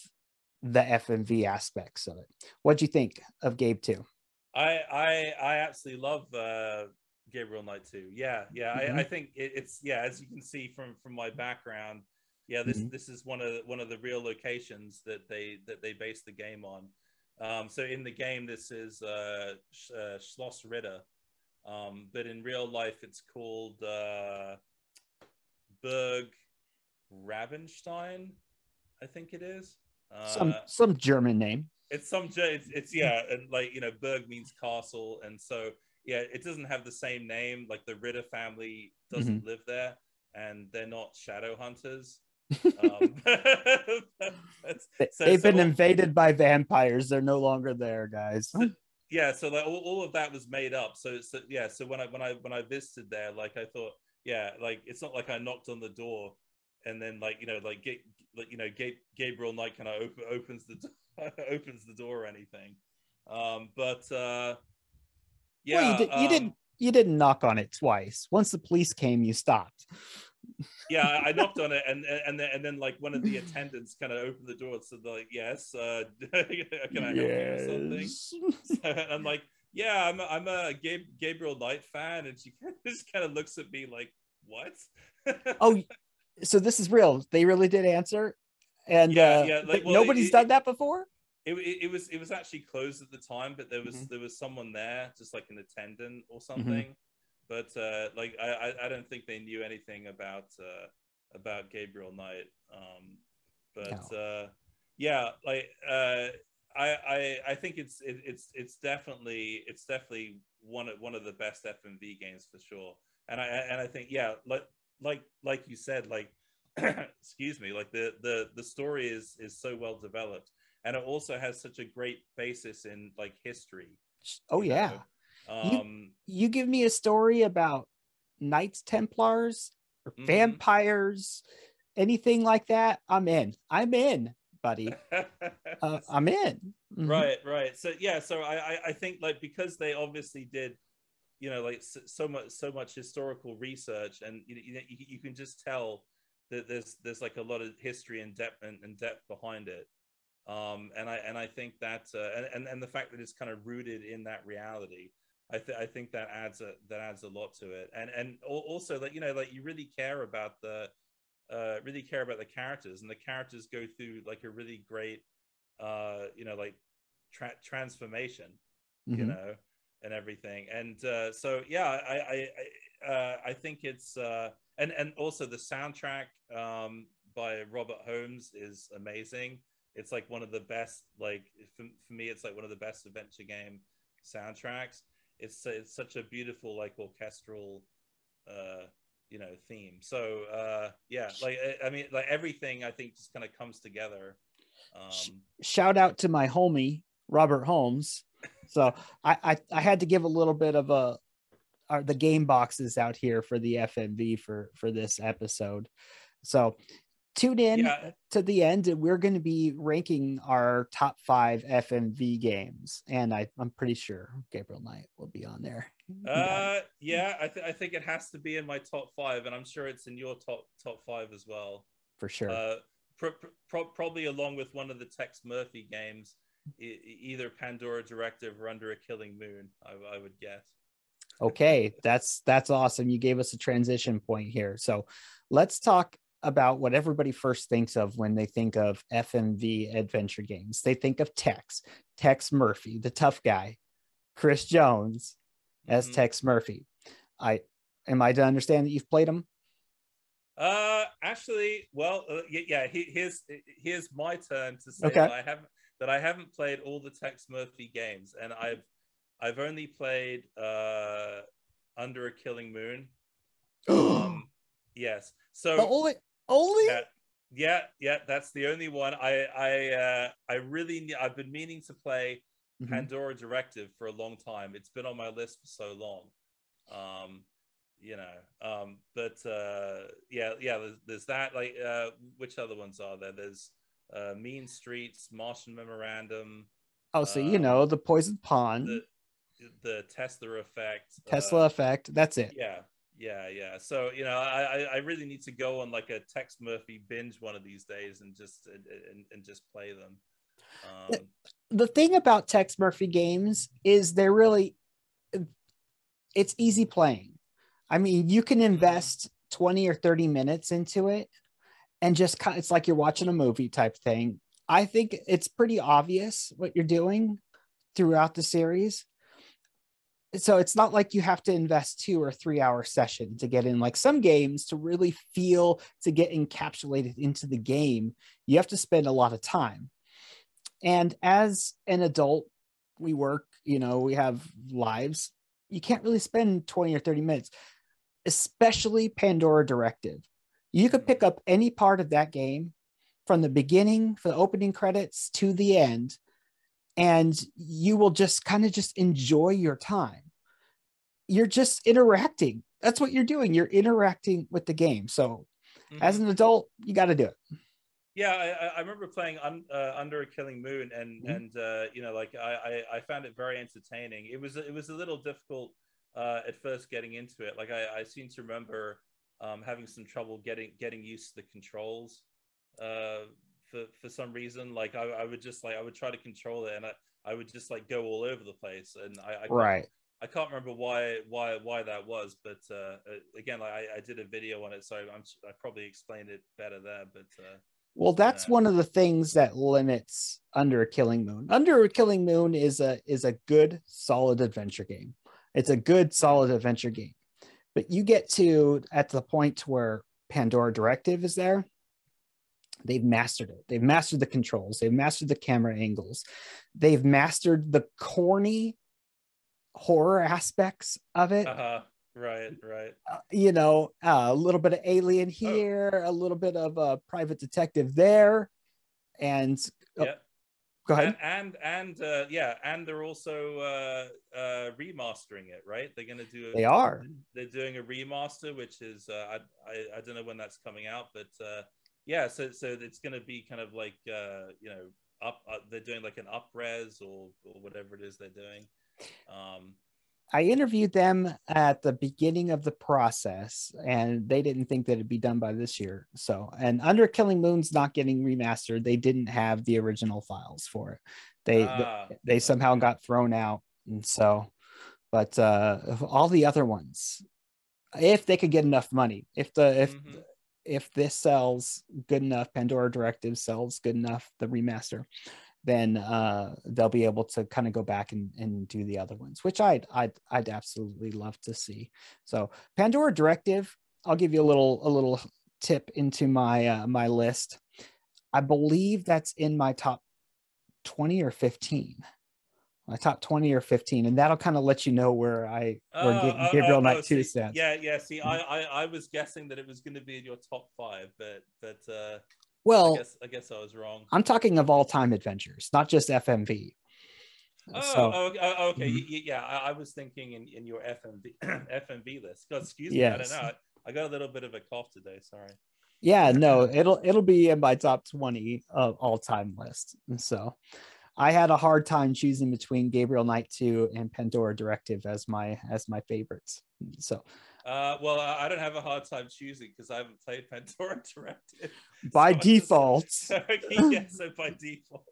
Speaker 1: the FMV aspects of it. What do you think of Gabe 2?
Speaker 2: I I I absolutely love uh Gabriel Knight 2. Yeah, yeah. Mm-hmm. I, I think it, it's yeah, as you can see from from my background, yeah, this mm-hmm. this is one of one of the real locations that they that they base the game on. Um, so in the game, this is uh, uh, Schloss Ritter, um, but in real life, it's called uh, Burg Rabenstein, I think it is.
Speaker 1: Uh, some some German name.
Speaker 2: It's some it's, it's yeah, and like you know, Berg means castle, and so yeah, it doesn't have the same name. Like the Ritter family doesn't mm-hmm. live there, and they're not shadow hunters. um,
Speaker 1: so, They've so, been invaded by vampires. They're no longer there, guys
Speaker 2: yeah so like all, all of that was made up so so yeah so when i when i when i visited there like i thought yeah like it's not like i knocked on the door and then like you know like get like you know gabriel knight kind of op- opens the opens the door or anything um but uh yeah
Speaker 1: well, you, did, you um, didn't you didn't knock on it twice once the police came you stopped
Speaker 2: yeah, I knocked on it, and and then, and then like one of the attendants kind of opened the door and said like, "Yes, uh, can I help yes. you with something?" and I'm like, "Yeah, I'm a, I'm a Gabe, Gabriel Knight fan," and she just kind of looks at me like, "What?"
Speaker 1: oh, so this is real? They really did answer, and yeah, uh, yeah. Like, well, nobody's it, done that before.
Speaker 2: It, it, it, was it was actually closed at the time, but there was mm-hmm. there was someone there, just like an attendant or mm-hmm. something. Mm-hmm but uh, like I, I don't think they knew anything about uh, about Gabriel Knight. Um, but no. uh, yeah, like uh, I, I I think it's it, it's it's definitely it's definitely one of one of the best FMV games for sure. and I and I think yeah, like like like you said, like excuse me, like the the the story is is so well developed, and it also has such a great basis in like history.
Speaker 1: Oh yeah. Um, you, you give me a story about Knights Templars or mm-hmm. vampires, anything like that, I'm in. I'm in, buddy. uh, I'm in.
Speaker 2: Mm-hmm. Right, right. So yeah, so I I think like because they obviously did you know like so, much so much historical research and you, you, you can just tell that there's there's like a lot of history and depth and, and depth behind it um and i and i think that uh, and and the fact that it's kind of rooted in that reality i th- i think that adds a that adds a lot to it and and also like you know like you really care about the uh really care about the characters and the characters go through like a really great uh you know like tra- transformation mm-hmm. you know and everything. And uh, so yeah, I I uh, I think it's uh, and and also the soundtrack um, by Robert Holmes is amazing. It's like one of the best. Like for, for me, it's like one of the best adventure game soundtracks. It's it's such a beautiful like orchestral. Uh, you know theme so uh yeah like i mean like everything i think just kind of comes together
Speaker 1: um shout out to my homie robert holmes so I, I, I had to give a little bit of a are the game boxes out here for the FMV for for this episode. So tune in yeah. to the end and we're going to be ranking our top five FMV games. And I, I'm pretty sure Gabriel Knight will be on there.
Speaker 2: Uh, yeah, I, th- I think it has to be in my top five, and I'm sure it's in your top top five as well.
Speaker 1: For sure.
Speaker 2: Uh, pr- pr- probably along with one of the Tex Murphy games either Pandora Directive or Under a Killing Moon. I, I would guess.
Speaker 1: okay, that's that's awesome. You gave us a transition point here. So let's talk about what everybody first thinks of when they think of FMV adventure games. They think of Tex, Tex Murphy, the tough guy, Chris Jones as mm-hmm. Tex Murphy. I am I to understand that you've played him?
Speaker 2: Uh, actually, well, uh, yeah. Here's here's my turn to say okay. I haven't that I haven't played all the Tex Murphy games, and I've I've only played uh, Under a Killing Moon. um, yes, so
Speaker 1: the only only.
Speaker 2: Uh, yeah, yeah, that's the only one. I I uh, I really I've been meaning to play mm-hmm. Pandora Directive for a long time. It's been on my list for so long. Um, you know, um, but uh, yeah, yeah. There's, there's that. Like, uh, which other ones are there? There's uh, Mean Streets, Martian Memorandum.
Speaker 1: Oh, so um, you know the Poison Pond,
Speaker 2: the, the Tesla effect.
Speaker 1: Tesla uh, effect. That's it.
Speaker 2: Yeah, yeah, yeah. So you know, I I really need to go on like a Tex Murphy binge one of these days and just and, and just play them.
Speaker 1: Um, the thing about Tex Murphy games is they're really it's easy playing. I mean, you can mm-hmm. invest 20 or 30 minutes into it and just kind of, it's like you're watching a movie type thing. I think it's pretty obvious what you're doing throughout the series. So it's not like you have to invest two or three hour session to get in like some games to really feel to get encapsulated into the game. You have to spend a lot of time. And as an adult, we work, you know, we have lives. You can't really spend 20 or 30 minutes, especially Pandora Directive you could pick up any part of that game from the beginning, for the opening credits to the end, and you will just kind of just enjoy your time. You're just interacting. That's what you're doing. You're interacting with the game. So, mm-hmm. as an adult, you got to do it.
Speaker 2: Yeah, I, I remember playing un, uh, Under a Killing Moon, and mm-hmm. and uh, you know, like I, I, I found it very entertaining. It was it was a little difficult uh, at first getting into it. Like I, I seem to remember um, having some trouble getting getting used to the controls uh, for for some reason. Like I, I would just like I would try to control it, and I, I would just like go all over the place, and I, I
Speaker 1: right.
Speaker 2: I can't remember why why why that was, but uh, again, like I, I did a video on it, so I'm I probably explained it better there. But uh,
Speaker 1: well, that's one of the things that limits Under a Killing Moon. Under a Killing Moon is a is a good solid adventure game. It's a good solid adventure game. But you get to at the point where Pandora Directive is there, they've mastered it. They've mastered the controls. They've mastered the camera angles. They've mastered the corny horror aspects of it. Uh-huh.
Speaker 2: Right, right.
Speaker 1: Uh, you know, uh, a little bit of Alien oh. here, oh. a little bit of a Private Detective there, and
Speaker 2: uh, yeah. Go ahead. And and, and uh, yeah, and they're also uh, uh, remastering it, right? They're going to do.
Speaker 1: A, they are.
Speaker 2: They're doing a remaster, which is uh, I, I I don't know when that's coming out, but uh, yeah, so so it's going to be kind of like uh, you know up. Uh, they're doing like an upres or or whatever it is they're doing. Um,
Speaker 1: I interviewed them at the beginning of the process, and they didn't think that it'd be done by this year. So, and Under Killing Moon's not getting remastered. They didn't have the original files for it. They ah, they, they somehow got thrown out, and so. But uh, all the other ones, if they could get enough money, if the if mm-hmm. If this sells good enough, Pandora Directive sells good enough, the remaster, then uh, they'll be able to kind of go back and, and do the other ones, which I'd, I'd I'd absolutely love to see. So Pandora Directive, I'll give you a little a little tip into my uh, my list. I believe that's in my top twenty or fifteen. My top twenty or fifteen, and that'll kind of let you know where I where uh, Gabriel uh, Knight Two stands.
Speaker 2: Yeah, yeah. See, I, I I was guessing that it was going to be in your top five, but but uh,
Speaker 1: well,
Speaker 2: I guess, I guess I was wrong.
Speaker 1: I'm talking of all time adventures, not just FMV.
Speaker 2: Oh, so, oh, oh okay. Mm-hmm. Yeah, I, I, was thinking in, in your FMV FMV list. God, Excuse me, yes. I don't know. I got a little bit of a cough today. Sorry.
Speaker 1: Yeah, no, it'll it'll be in my top 20 of all time list. So I had a hard time choosing between Gabriel Knight 2 and Pandora Directive as my as my favorites. So
Speaker 2: uh, well, I don't have a hard time choosing because I haven't played Pandora Directive.
Speaker 1: By so default.
Speaker 2: Just, yeah, so by default.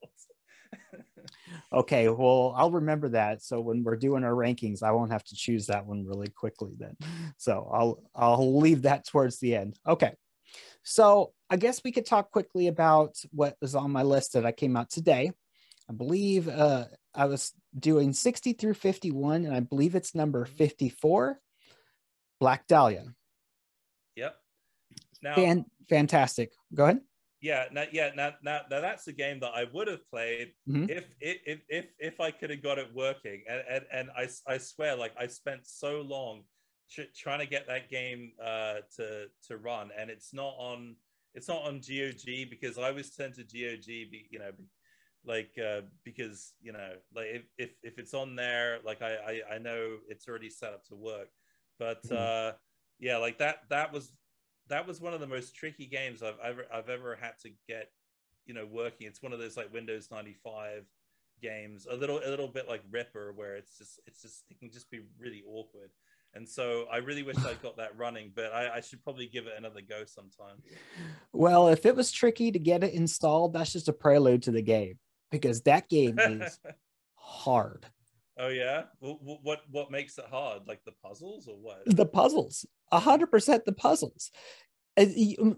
Speaker 1: okay, well, I'll remember that. So when we're doing our rankings, I won't have to choose that one really quickly then. So I'll I'll leave that towards the end. Okay. So I guess we could talk quickly about what was on my list that I came out today. I believe uh, I was doing 60 through 51, and I believe it's number 54. Black Dahlia.
Speaker 2: Yep.
Speaker 1: Now, Fan- fantastic. Go ahead.
Speaker 2: Yeah, now, yeah, now, now, now that's a game that I would have played mm-hmm. if, if, if, if I could have got it working. And, and, and I, I swear, like I spent so long tr- trying to get that game uh, to, to run, and it's not on, it's not on GOG because I always turn to GOG, you know, like uh, because you know, like if, if, if it's on there, like I, I, I know it's already set up to work. But mm-hmm. uh, yeah, like that that was that was one of the most tricky games I've ever I've ever had to get you know working. It's one of those like Windows 95 games, a little a little bit like Ripper, where it's just it's just it can just be really awkward. And so I really wish I got that running, but I, I, should probably give it another go sometime.
Speaker 1: Well, if it was tricky to get it installed, that's just a prelude to the game because that game is hard.
Speaker 2: Oh yeah. What, what what makes it hard? Like the puzzles or what?
Speaker 1: The puzzles. A hundred percent the puzzles.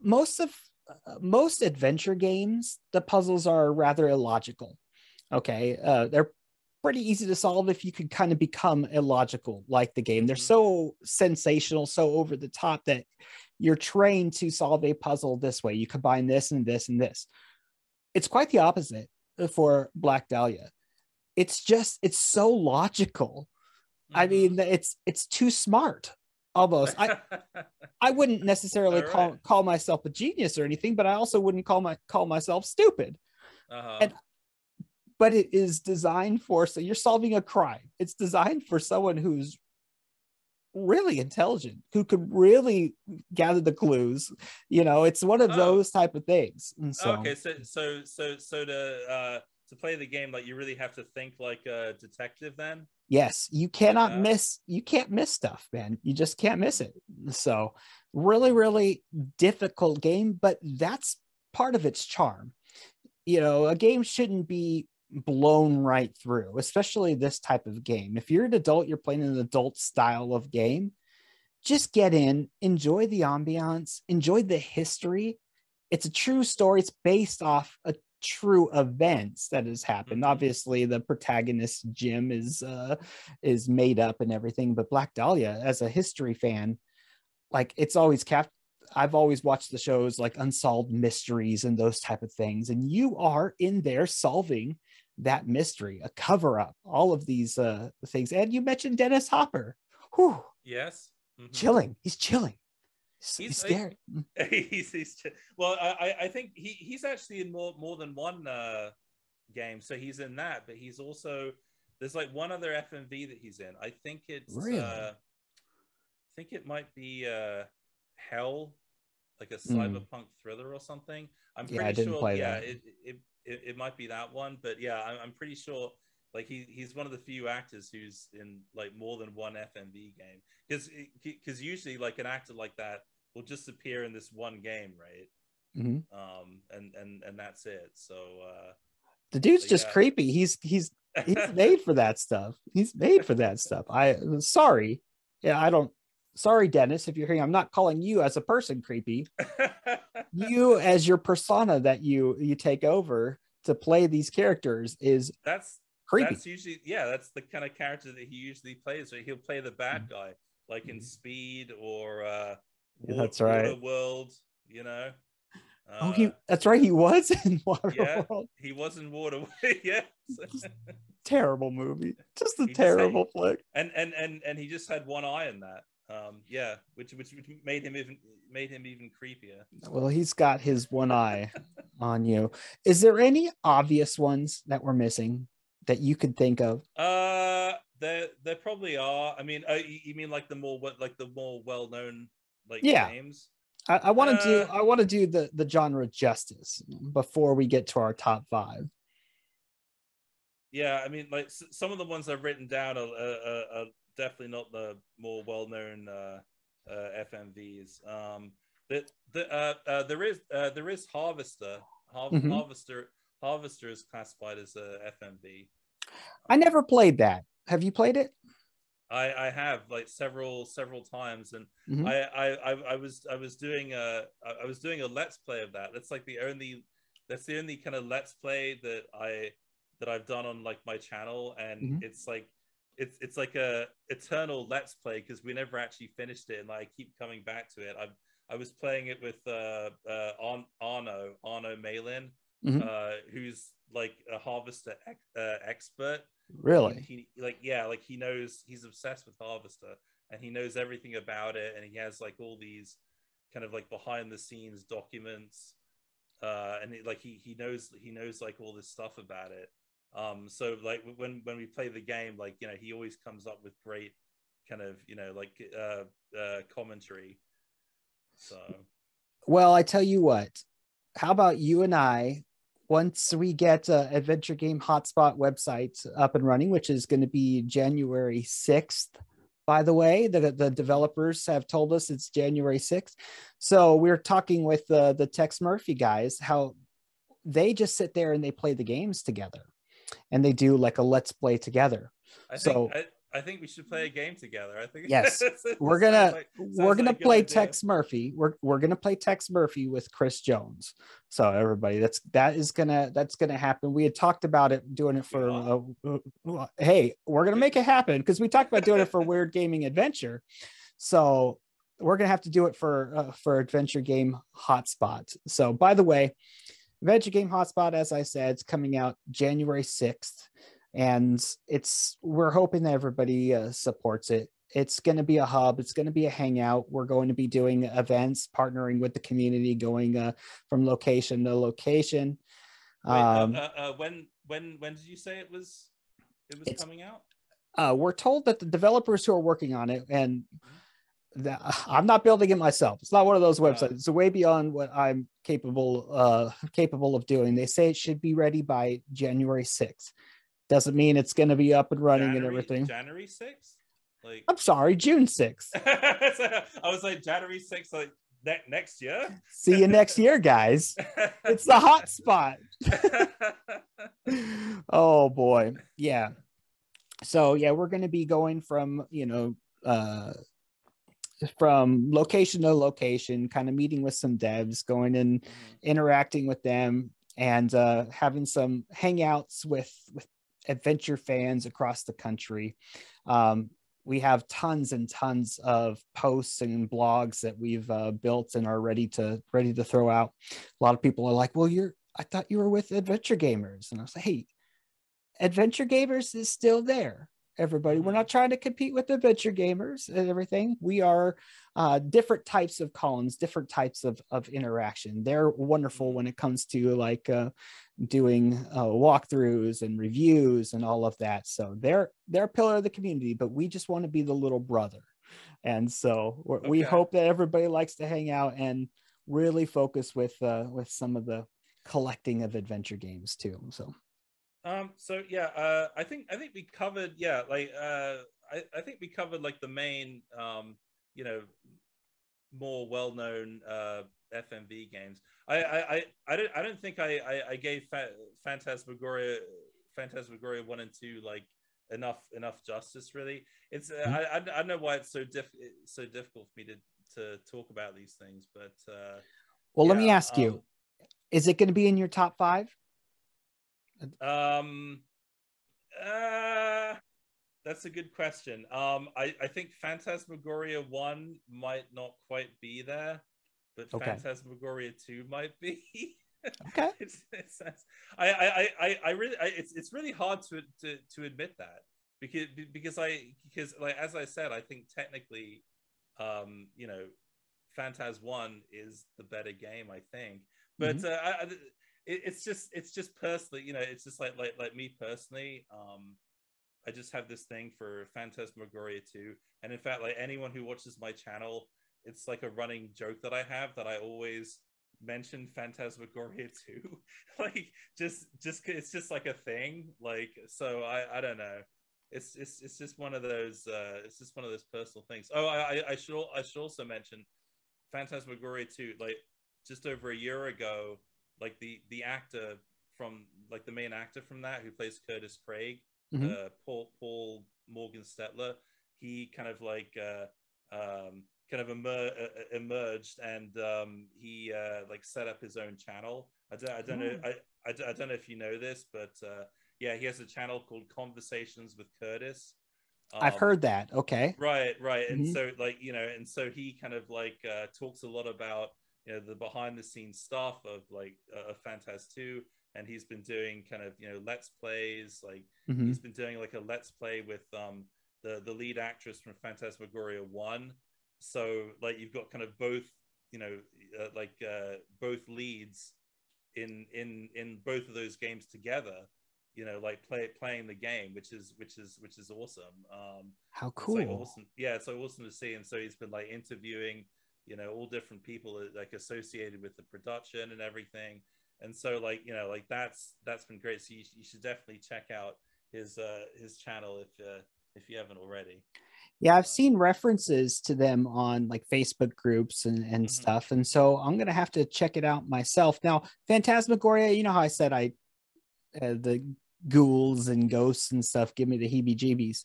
Speaker 1: Most of uh, most adventure games, the puzzles are rather illogical. Okay, uh, they're pretty easy to solve if you could kind of become illogical like the game. They're mm-hmm. so sensational, so over the top that you're trained to solve a puzzle this way. You combine this and this and this. It's quite the opposite for Black Dahlia it's just it's so logical mm-hmm. i mean it's it's too smart almost i i wouldn't necessarily right. call call myself a genius or anything but i also wouldn't call my call myself stupid uh-huh. and but it is designed for so you're solving a crime it's designed for someone who's really intelligent who could really gather the clues. You know it's one of oh. those type of things. And so
Speaker 2: okay so so so so to uh to play the game like you really have to think like a detective then?
Speaker 1: Yes you cannot miss you can't miss stuff man. You just can't miss it. So really really difficult game but that's part of its charm. You know a game shouldn't be blown right through especially this type of game if you're an adult you're playing an adult style of game just get in enjoy the ambiance enjoy the history it's a true story it's based off a true events that has happened. Mm-hmm. Obviously, the protagonist Jim is uh, is made up and everything, but Black Dahlia, as a history fan, like it's always kept. I've always watched the shows like Unsolved Mysteries and those type of things, and you are in there solving that mystery, a cover up, all of these uh, things. And you mentioned Dennis Hopper. Whew.
Speaker 2: Yes.
Speaker 1: mm-hmm. chilling. He's chilling. He's, he's, he's scared.
Speaker 2: he's, he's well, I, I think he, he's actually in more more than one uh, game. So he's in that, but he's also there's like one other FMV that he's in. I think it's really? uh, I think it might be uh, Hell, like a hmm. cyberpunk mm. thriller or something. I'm pretty yeah, sure. yeah, it, it, it, it might be that one, but yeah, I'm, I'm pretty sure like he he's one of the few actors who's in like more than one FMV game because because usually like an actor like that will just appear in this one game, right? Mm-hmm. Um, and and and that's it. So uh,
Speaker 1: the dude's just yeah. creepy. He's he's he's made for that stuff. He's made for that stuff. I sorry, yeah, I don't. Sorry, Dennis, if you're hearing, I'm not calling you as a person creepy. you as your persona that you you take over to play these characters is
Speaker 2: that's creepy. That's usually yeah, that's the kind of character that he usually plays. So he'll play the bad mm-hmm. guy, like in mm-hmm. Speed or uh,
Speaker 1: that's right,
Speaker 2: World. You know.
Speaker 1: Uh, oh, he that's right. He was in Water yeah, World.
Speaker 2: He was in Water. yeah.
Speaker 1: terrible movie. Just a he terrible just had, flick.
Speaker 2: And and and and he just had one eye in that. Um, yeah, which which made him even made him even creepier.
Speaker 1: Well, he's got his one eye on you. Is there any obvious ones that we're missing? that you could think of?
Speaker 2: Uh, there there probably are. I mean, uh, you mean like the more what like the more well known like yeah. names?
Speaker 1: I, I want to uh, do I want to do the the genre justice before we get to our top five.
Speaker 2: Yeah, I mean, like some of the ones I've written down are, are, are definitely not the more well known uh, uh, FMVs. Um, the, the, uh, uh, there is uh, there is Harvester. Har- mm-hmm. Harvester Harvester is classified as a FMV.
Speaker 1: I never played that. Have you played it?
Speaker 2: I, I have like several several times, and mm-hmm. I, I I was I was doing a I was doing a let's play of that. That's like the only that's the only kind of let's play that I that I've done on like my channel, and mm-hmm. it's like it's it's like a eternal let's play because we never actually finished it, and I keep coming back to it. I I was playing it with uh, uh Arno Arno Malin, mm-hmm. uh, who's like a harvester ex- uh, expert.
Speaker 1: Really?
Speaker 2: He, he, like yeah, like he knows he's obsessed with harvester and he knows everything about it and he has like all these kind of like behind the scenes documents uh and it, like he he knows he knows like all this stuff about it um so like when when we play the game like you know he always comes up with great kind of you know like uh uh commentary. So.
Speaker 1: Well i tell you what how about you and i once we get uh, Adventure Game Hotspot website up and running, which is going to be January 6th, by the way, the, the developers have told us it's January 6th. So we're talking with the, the Tex Murphy guys, how they just sit there and they play the games together and they do like a let's play together.
Speaker 2: I
Speaker 1: so
Speaker 2: think, I think we should play a game together. I think
Speaker 1: yes, we're gonna like, we're gonna like play Tex Murphy. We're we're gonna play Tex Murphy with Chris Jones. So everybody, that's that is gonna that's gonna happen. We had talked about it doing it for. Uh, uh, hey, we're gonna make it happen because we talked about doing it for Weird Gaming Adventure. So we're gonna have to do it for uh, for Adventure Game Hotspot. So by the way, Adventure Game Hotspot, as I said, it's coming out January sixth and it's we're hoping that everybody uh, supports it. It's going to be a hub it's going to be a hangout. We're going to be doing events partnering with the community going uh, from location to location.
Speaker 2: Wait, uh, um, uh, uh, when when when did you say it was it was coming out?
Speaker 1: uh, we're told that the developers who are working on it and the, i'm not building it myself it's not one of those websites it's way beyond what i'm capable uh capable of doing they say it should be ready by january 6th doesn't mean it's going to be up and running
Speaker 2: January,
Speaker 1: and everything.
Speaker 2: January 6th? Like
Speaker 1: I'm sorry, June 6th.
Speaker 2: I was like January 6th, like ne- next year.
Speaker 1: See you next year, guys. it's the hot spot. oh boy. Yeah. So yeah, we're going to be going from, you know, uh from location to location, kind of meeting with some devs, going and mm-hmm. interacting with them and uh, having some hangouts with with adventure fans across the country. Um, we have tons and tons of posts and blogs that we've uh, built and are ready to ready to throw out. A lot of people are like, "Well, you're I thought you were with Adventure Gamers," and I was like, "Hey, Adventure Gamers is still there. Everybody. We're not mm-hmm. trying to compete with adventure gamers and everything. We are uh, different types of Collins, different types of, of interaction. They're wonderful mm-hmm. when it comes to like uh, doing uh, walkthroughs and reviews and all of that. So they're they're a pillar of the community, but we just want to be the little brother. And so okay. we hope that everybody likes to hang out and really focus with uh, with some of the collecting of adventure games too. So
Speaker 2: um, so yeah, uh, I think I think we covered yeah, like uh, I, I think we covered like the main um, you know more well known uh, FMV games. I, I, I, I don't I don't think I I, I gave Fa- Phantasmagoria Phantasmagoria one and two like enough enough justice really. It's mm-hmm. I, I, I don't know why it's so diff so difficult for me to to talk about these things, but uh,
Speaker 1: well, yeah, let me ask um, you: Is it going to be in your top five?
Speaker 2: Um, uh, that's a good question. Um, I, I think Phantasmagoria 1 might not quite be there, but okay. Phantasmagoria 2 might be.
Speaker 1: okay.
Speaker 2: it's, it's, I, I, I, I really, I, it's, it's really hard to, to, to admit that because, because I, because like, as I said, I think technically, um, you know, Phantas 1 is the better game, I think. But mm-hmm. uh, I, it, it's just it's just personally, you know, it's just like like like me personally. Um, I just have this thing for Phantasmagoria 2. And in fact, like anyone who watches my channel, it's like a running joke that I have that I always mention Phantasmagoria 2. like just just it's just like a thing. Like so I I don't know. It's it's it's just one of those uh it's just one of those personal things. Oh, I I should I should also mention Phantasmagoria 2 like just over a year ago like the the actor from like the main actor from that who plays Curtis Craig, mm-hmm. uh, Paul Paul Morgan Stetler, he kind of like uh, um, kind of emer- uh, uh, emerged and um, he uh, like set up his own channel. I don't, I don't know hmm. I, I, I, don't know if you know this, but uh, yeah, he has a channel called Conversations with Curtis.
Speaker 1: Um, I've heard that. Okay.
Speaker 2: Right, right, and mm-hmm. so like you know, and so he kind of like uh, talks a lot about you know the behind the scenes stuff of like uh, Phantas 2 and he's been doing kind of you know let's plays like mm-hmm. he's been doing like a let's play with um the the lead actress from Phantasmagoria 1 so like you've got kind of both you know uh, like uh, both leads in in in both of those games together you know like play playing the game which is which is which is awesome. Um
Speaker 1: how cool
Speaker 2: like awesome. Yeah it's so awesome to see. And so he's been like interviewing you know all different people like associated with the production and everything. And so like you know like that's that's been great. So you, you should definitely check out his uh his channel if uh if you haven't already.
Speaker 1: Yeah i've uh, seen references to them on like facebook groups and, and mm-hmm. stuff. And so i'm gonna have to check it out myself. Now phantasmagoria you know how i said i uh, the ghouls and ghosts and stuff give me the heebie jeebies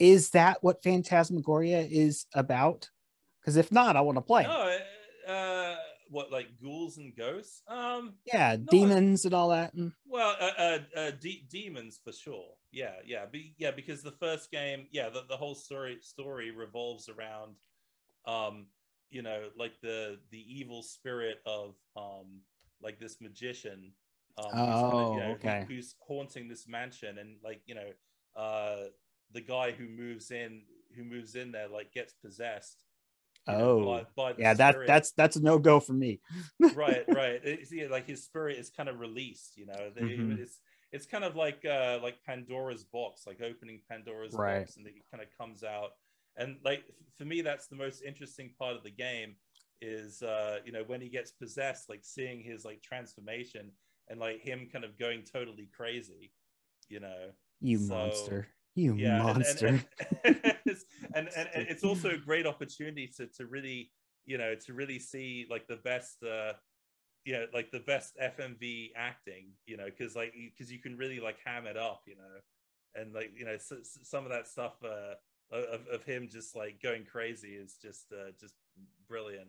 Speaker 1: is that what phantasmagoria is about because if not, I want to play.
Speaker 2: No, uh, what like ghouls and ghosts? Um,
Speaker 1: yeah, no, demons and all that.
Speaker 2: Mm. Well, uh, uh, uh de- demons for sure. Yeah, yeah, be, yeah. Because the first game, yeah, the, the whole story story revolves around, um, you know, like the the evil spirit of um, like this magician.
Speaker 1: Um, oh, who's, you know, okay.
Speaker 2: Who, who's haunting this mansion, and like you know, uh, the guy who moves in, who moves in there, like gets possessed
Speaker 1: Oh, by, by yeah, that that's that's a no go for me.
Speaker 2: right, right. It's, yeah, like his spirit is kind of released. You know, mm-hmm. it's it's kind of like uh like Pandora's box, like opening Pandora's right. box, and it kind of comes out. And like for me, that's the most interesting part of the game is uh you know when he gets possessed, like seeing his like transformation and like him kind of going totally crazy. You know,
Speaker 1: you so, monster. You yeah, monster.
Speaker 2: And and, and, and, and, it's also a great opportunity to, to really, you know, to really see like the best, uh, you know, like the best FMV acting, you know, because like, because you can really like ham it up, you know, and like, you know, so, so some of that stuff uh, of, of him just like going crazy is just, uh, just brilliant.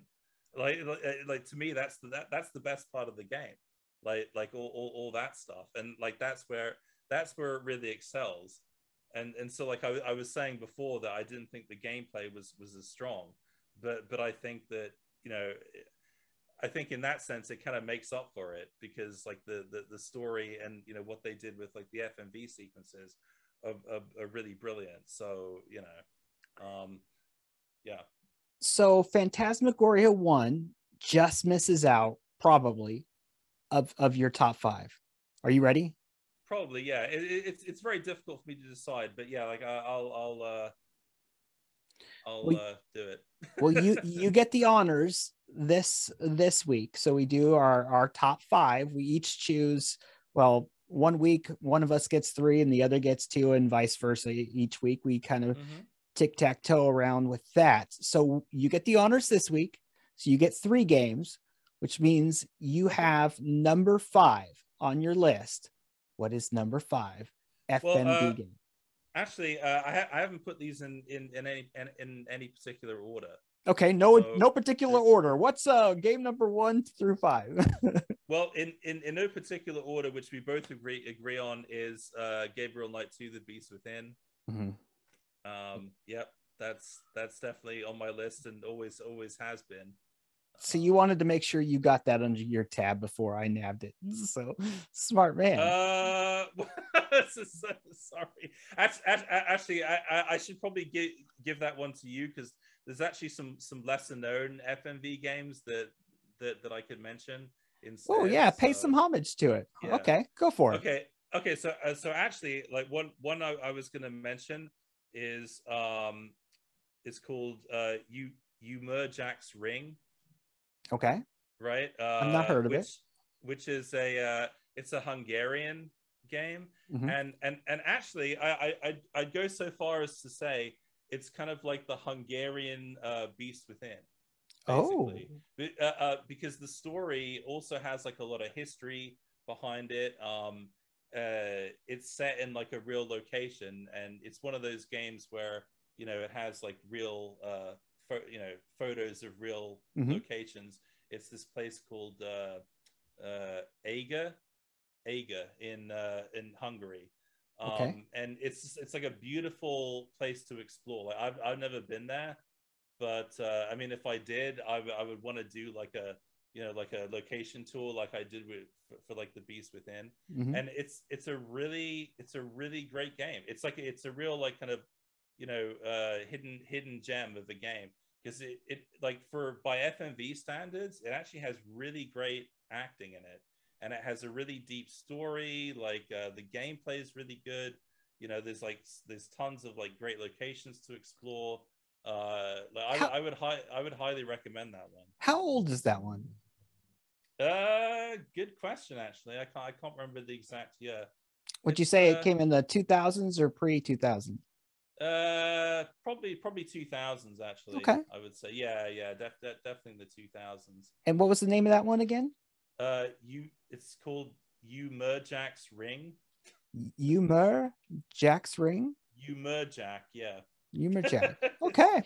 Speaker 2: Like, like, uh, like to me, that's the, that, that's the best part of the game. Like, like all, all, all that stuff. And like, that's where, that's where it really excels and and so like I, I was saying before that I didn't think the gameplay was was as strong, but but I think that you know, I think in that sense it kind of makes up for it because like the, the the story and you know what they did with like the FMV sequences are, are, are really brilliant. So you know, um, yeah.
Speaker 1: So Phantasmagoria one just misses out probably of of your top five. Are you ready?
Speaker 2: Probably, yeah. It, it, it's it's very difficult for me to decide, but yeah, like I, I'll I'll uh, I'll well, uh, do it.
Speaker 1: well, you you get the honors this this week. So we do our our top five. We each choose. Well, one week one of us gets three and the other gets two, and vice versa. Each week we kind of mm-hmm. tic tac toe around with that. So you get the honors this week. So you get three games, which means you have number five on your list. What is number five? FMV well, uh, game.
Speaker 2: Actually, uh, I, ha- I haven't put these in in in any in, in any particular order.
Speaker 1: Okay, no so, no particular order. What's uh game number one through five?
Speaker 2: well, in, in in no particular order, which we both agree agree on, is uh Gabriel Knight 2, The Beast Within. Mm-hmm. Um, yep, that's that's definitely on my list and always always has been.
Speaker 1: So you wanted to make sure you got that under your tab before I nabbed it. So smart man.
Speaker 2: Uh, sorry. Actually, I, I should probably give give that one to you because there's actually some some lesser known FMV games that that that I could mention. Instead.
Speaker 1: Oh yeah, pay some homage to it. Yeah. Okay, go for it.
Speaker 2: Okay, okay. So uh, so actually, like one one I, I was going to mention is um, it's called uh, you Yoomurjak's Ring.
Speaker 1: Okay.
Speaker 2: Right. Uh,
Speaker 1: I've not heard of
Speaker 2: which,
Speaker 1: it.
Speaker 2: Which is a uh, it's a Hungarian game, mm-hmm. and and and actually, I I I'd go so far as to say it's kind of like the Hungarian uh, Beast Within. Basically. Oh. Uh, uh, because the story also has like a lot of history behind it. Um, uh, it's set in like a real location, and it's one of those games where you know it has like real uh, fo- you know photos of real mm-hmm. locations. It's this place called uh, uh, Eger, Eger in uh, in Hungary. Um, okay. and it's it's like a beautiful place to explore. Like I've I've never been there, but uh, I mean, if I did, I, w- I would want to do like a you know like a location tour like I did with for, for like the Beast Within, mm-hmm. and it's it's a really it's a really great game. It's like it's a real like kind of you know uh, hidden hidden gem of the game because it, it like for by FMV standards, it actually has really great acting in it, and it has a really deep story. Like uh, the gameplay is really good. You know, there's like there's tons of like great locations to explore. Uh, like how, I, I would hi- I would highly recommend that one.
Speaker 1: How old is that one?
Speaker 2: Uh, good question. Actually, I can't I can't remember the exact year.
Speaker 1: Would you say uh, it came in the 2000s or pre 2000?
Speaker 2: Uh, probably probably two thousands actually. Okay, I would say yeah, yeah, def, def, definitely the two thousands.
Speaker 1: And what was the name of that one again?
Speaker 2: Uh, you it's called Yoomurjak's Ring.
Speaker 1: Umur Jack's Ring.
Speaker 2: Yoomurjak, yeah.
Speaker 1: Yumurjack. Okay.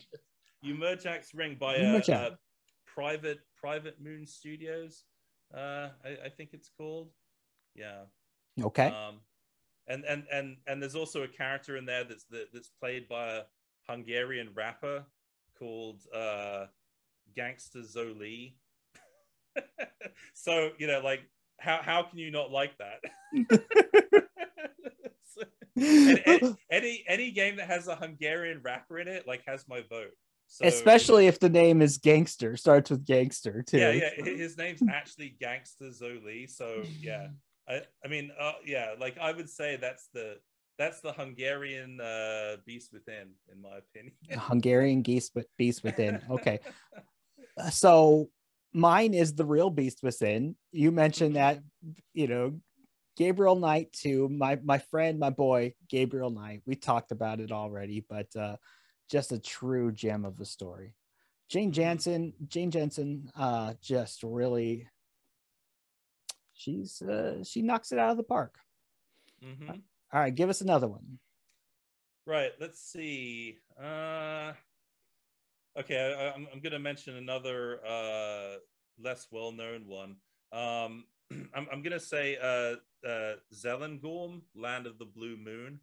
Speaker 2: Yoomurjak's Ring by a, a, private private Moon Studios. Uh, I, I think it's called. Yeah.
Speaker 1: Okay. Um,
Speaker 2: and and and and there's also a character in there that's that's played by a Hungarian rapper called uh, Ganxsta Zolee. so you know, like, how how can you not like that? and, any any game that has a Hungarian rapper in it, like, has my vote.
Speaker 1: So, Especially if the name is Gangster, starts with Gangster too.
Speaker 2: Yeah, yeah. His name's actually Ganxsta Zolee. So yeah, I, I mean, uh, yeah, like I would say that's the that's the Hungarian uh, beast within, in my opinion.
Speaker 1: Hungarian beast, beast within. Okay, uh, so mine is the real beast within. You mentioned that, you know, Gabriel Knight too. My my friend, my boy, Gabriel Knight. We talked about it already, but uh, just a true gem of a story. Jane mm-hmm. Jensen, Jane Jensen, uh, just really she's uh, she knocks it out of the park. Mm-hmm. All right, give us another one.
Speaker 2: Right. Let's see. Uh, okay, I, am I'm going to mention another uh, less well-known one. Um, I'm, I'm going to say uh, uh, Zelenhgorm, Land of the Blue Moon.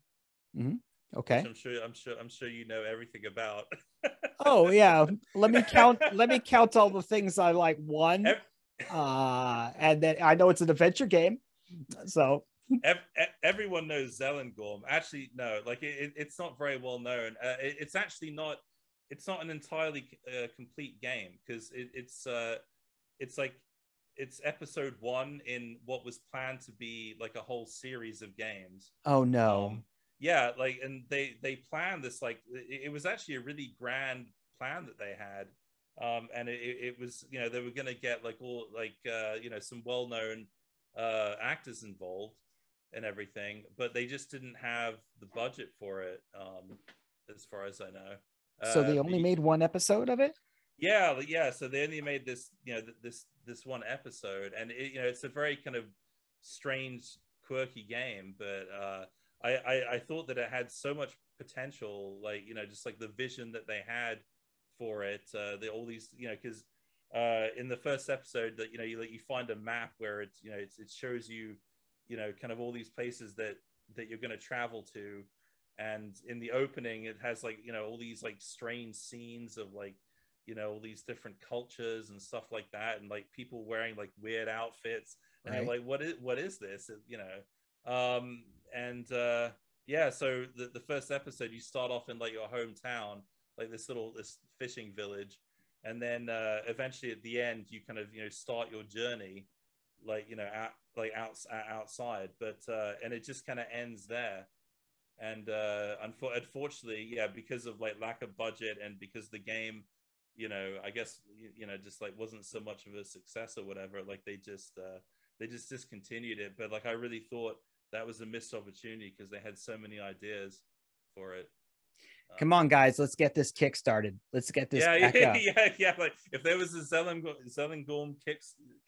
Speaker 1: Mm-hmm. Okay.
Speaker 2: I'm sure. I'm sure. I'm sure you know everything about.
Speaker 1: oh yeah. Let me count. let me count all the things I like. One, uh, and then I know it's an adventure game, so
Speaker 2: everyone knows Zelenhgorm. Actually, no, like it, it's not very well known. Uh, it, it's actually not. It's not an entirely uh, complete game because it, it's uh, it's like it's episode one in what was planned to be like a whole series of games.
Speaker 1: Oh no. Um,
Speaker 2: yeah, like and they they planned this like it, it was actually a really grand plan that they had um, and it, it, was you know they were going to get like all like uh, you know some well-known uh, actors involved and everything but they just didn't have the budget for it um, as far as i know.
Speaker 1: So they uh, only the, made one episode of it?
Speaker 2: Yeah yeah so they only made this you know this this one episode and it, you know it's a very kind of strange quirky game but uh I, I i thought that it had so much potential like you know just like the vision that they had for it. Uh, the, all these, you know, because uh, in the first episode that you know you you find a map where it's you know it's, it shows you, you know, kind of all these places that that you're going to travel to, and in the opening it has like you know all these like strange scenes of like you know all these different cultures and stuff like that and like people wearing like weird outfits and right. like what is what is this you know um and uh yeah so the, the first episode you start off in like your hometown like this little this fishing village. And then uh, eventually at the end you kind of you know start your journey like you know out like out, outside. But uh, and it just kind of ends there. And uh, unfortunately yeah because of like lack of budget and because the game you know i guess you know just like wasn't so much of a success or whatever like they just uh they just discontinued it. But like i really thought that was a missed opportunity because they had so many ideas for it
Speaker 1: Come on, guys, let's get this kick started. Let's get this.
Speaker 2: Yeah, yeah, yeah, yeah. Like if there was a Zelenhgorm kick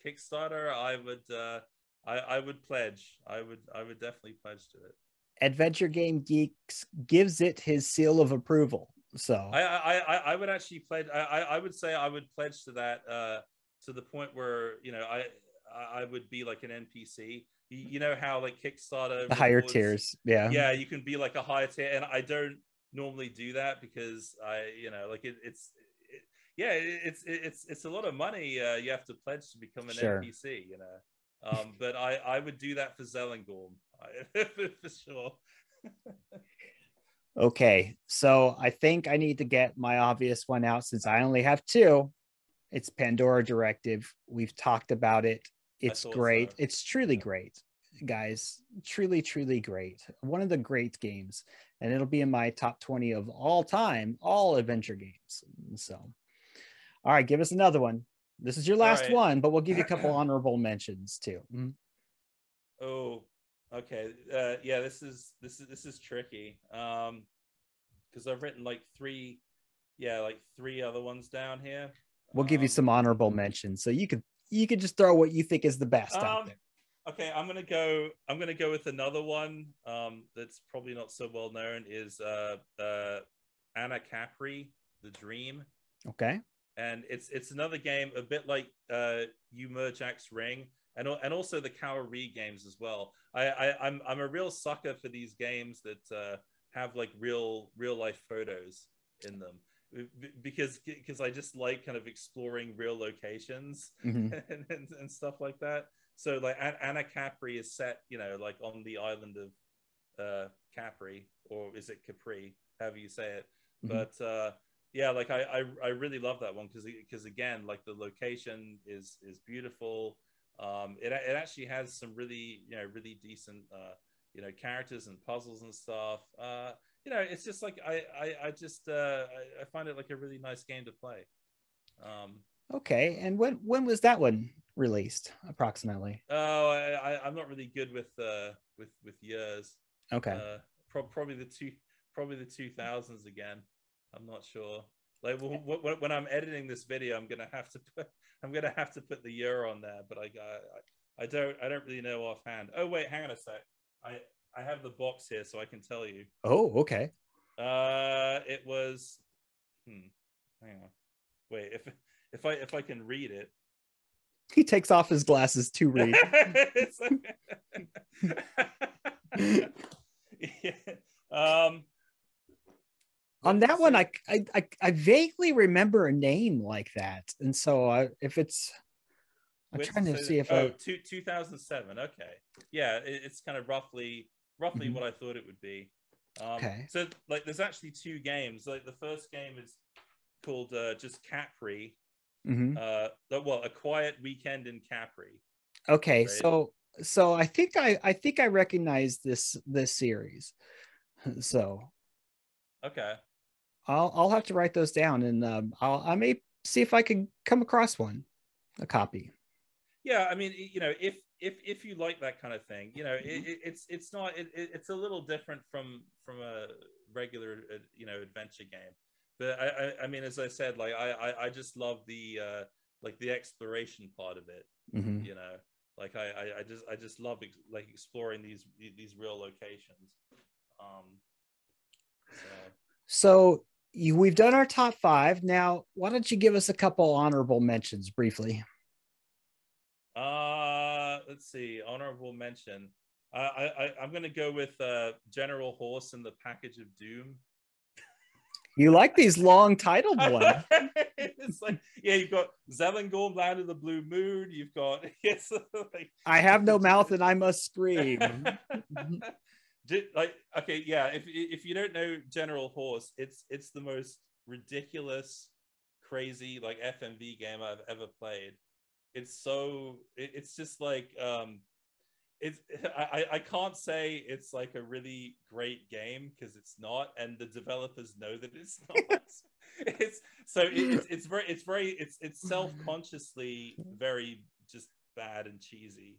Speaker 2: Kickstarter, I would, uh, I, I would pledge. I would, I would definitely pledge to it.
Speaker 1: Adventure Game Geeks gives it his seal of approval. So
Speaker 2: I, I, I, I would actually pledge. I, I would say I would pledge to that, uh, to the point where you know I, I would be like an NPC. You, know how like Kickstarter
Speaker 1: the higher tiers, yeah,
Speaker 2: yeah, you can be like a higher tier, and I don't normally do that because I, you know, like it, it's, it, yeah, it's it's it's a lot of money uh, you have to pledge to become an sure. NPC, you know. Um, but I I would do that for Zelenhgorm for sure.
Speaker 1: okay, so I think I need to get my obvious one out since I only have two. It's Pandora Directive. We've talked about it. It's great. So. It's truly great, guys. Truly, truly great. One of the great games and it'll be in my top 20 of all time, all adventure games. So, all right, give us another one. This is your last right. one, but we'll give you a couple honorable mentions too. Mm-hmm.
Speaker 2: Oh, okay. Uh, yeah, this is this is this is tricky. Um, because I've written like three, yeah, like three other ones down here.
Speaker 1: We'll um, give you um, some honorable mentions, so you could you could just throw what you think is the best um, out there.
Speaker 2: Okay, I'm gonna go. I'm gonna go with another one um, that's probably not so well known. Is uh, uh, Anacapri, The Dream.
Speaker 1: Okay.
Speaker 2: And it's it's another game a bit like uh, Yoomurjak's Ring, and and also the Kaori games as well. I, I I'm I'm a real sucker for these games that uh, have like real real life photos in them because because I just like kind of exploring real locations mm-hmm. and, and, and stuff like that. So like Anacapri is set, you know, like on the island of uh, Capri, or is it Capri, however you say it. Mm-hmm. But uh, yeah, like I, I, I really love that one because because again, like the location is is beautiful. Um, it it actually has some really you know really decent uh, you know characters and puzzles and stuff. Uh, you know, it's just like I I, I just uh, I, I find it like a really nice game to play. Um,
Speaker 1: okay, and when when was that one released approximately?
Speaker 2: Oh, I, i'm not really good with uh with with years.
Speaker 1: Okay.
Speaker 2: Uh, pro- probably the two probably the 2000s again. I'm not sure. Like w- w- when I'm editing this video, I'm gonna have to put I'm gonna have to put the year on there, but I I, I don't I don't really know offhand. Oh wait, hang on a sec. I I have the box here, so I can tell you.
Speaker 1: Oh, okay.
Speaker 2: Uh, it was. Hmm. Hang on. Wait, if if I if I can read it,
Speaker 1: he takes off his glasses to read.
Speaker 2: yeah. um,
Speaker 1: on that one, I, I I vaguely remember a name like that, and so I, if it's, I'm trying to see if
Speaker 2: oh,
Speaker 1: I...
Speaker 2: two, 2007. Okay, yeah, it, it's kind of roughly roughly mm-hmm. what I thought it would be. Um, okay. So like, there's actually two games. Like the first game is called uh, just Capri. Mm-hmm. Uh, well, a quiet weekend in Capri.
Speaker 1: Okay, right? so so I think I I think I recognize this this series. So.
Speaker 2: Okay.
Speaker 1: I'll I'll have to write those down, and um, I'll I may see if I can come across one, a copy.
Speaker 2: Yeah, I mean, you know, if if if you like that kind of thing, you know, it, it, it's it's not it, it's a little different from from a regular uh, you know adventure game but I, I, I mean, as I said, like I, I, I just love the uh, like the exploration part of it. Mm-hmm. You know, like I, I, I, just, I just love ex- like exploring these these real locations. Um,
Speaker 1: so. so you, we've done our top five. Now, why don't you give us a couple honorable mentions briefly?
Speaker 2: Uh, let's see. Honorable mention. Uh, I, I, I'm going to go with uh, General Horse and the Package of Doom.
Speaker 1: You like these long titled ones.
Speaker 2: it's like, yeah, you've got Zelenhgorm, Land of the Blue Moon. You've got, yes,
Speaker 1: like, I have no mouth and I must scream.
Speaker 2: like, okay, yeah, if, if you don't know General Horse, it's it's the most ridiculous, crazy, like FMV game I've ever played. It's so, it, it's just like, um, it's I, I can't say it's like a really great game because it's not and the developers know that it's not. It's so it's, it's very it's very it's it's self-consciously very just bad and cheesy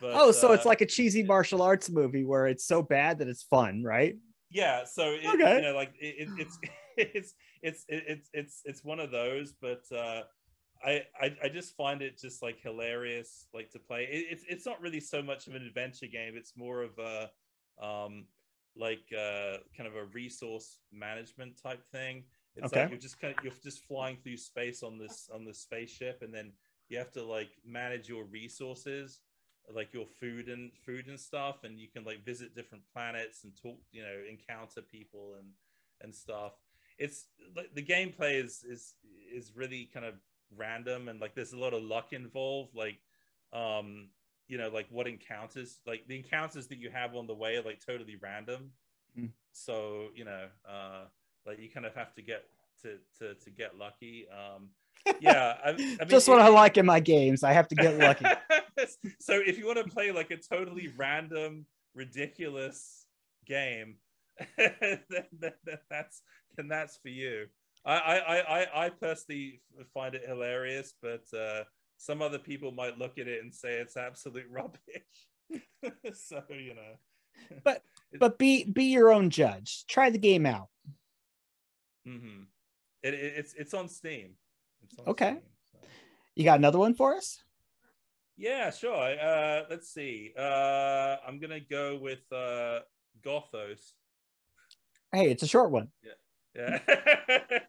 Speaker 1: but, oh so uh, it's like a cheesy martial arts movie where it's so bad that it's fun right?
Speaker 2: Yeah so it, okay. you know like it, it's it's it's it's it's it's one of those but uh I, I, I just find it just like hilarious like to play. It, it's it's not really so much of an adventure game it's more of a um like uh kind of a resource management type thing. It's okay. like you're just kind of you're just flying through space on this on this spaceship and then you have to like manage your resources like your food and food and stuff and you can like visit different planets and talk you know encounter people and and stuff. It's like the gameplay is is is really kind of random and like there's a lot of luck involved like um you know like what encounters like the encounters that you have on the way are like totally random. Mm. so you know uh like you kind of have to get to to, to get lucky. Um yeah I, I mean,
Speaker 1: just what it, i like in my games i have to get lucky.
Speaker 2: So if you want to play like a totally random ridiculous game then, then, then that's then that's for you I, I, I, I personally find it hilarious, but uh, some other people might look at it and say it's absolute rubbish. so you know,
Speaker 1: but but be be your own judge. Try the game out.
Speaker 2: Mm-hmm. It, it, it's it's on Steam. It's on
Speaker 1: okay. Steam, so. You got another one for us?
Speaker 2: Yeah, sure. Uh, let's see. Uh, I'm gonna go with uh, Gothos.
Speaker 1: Hey, it's a short one.
Speaker 2: Yeah. Yeah,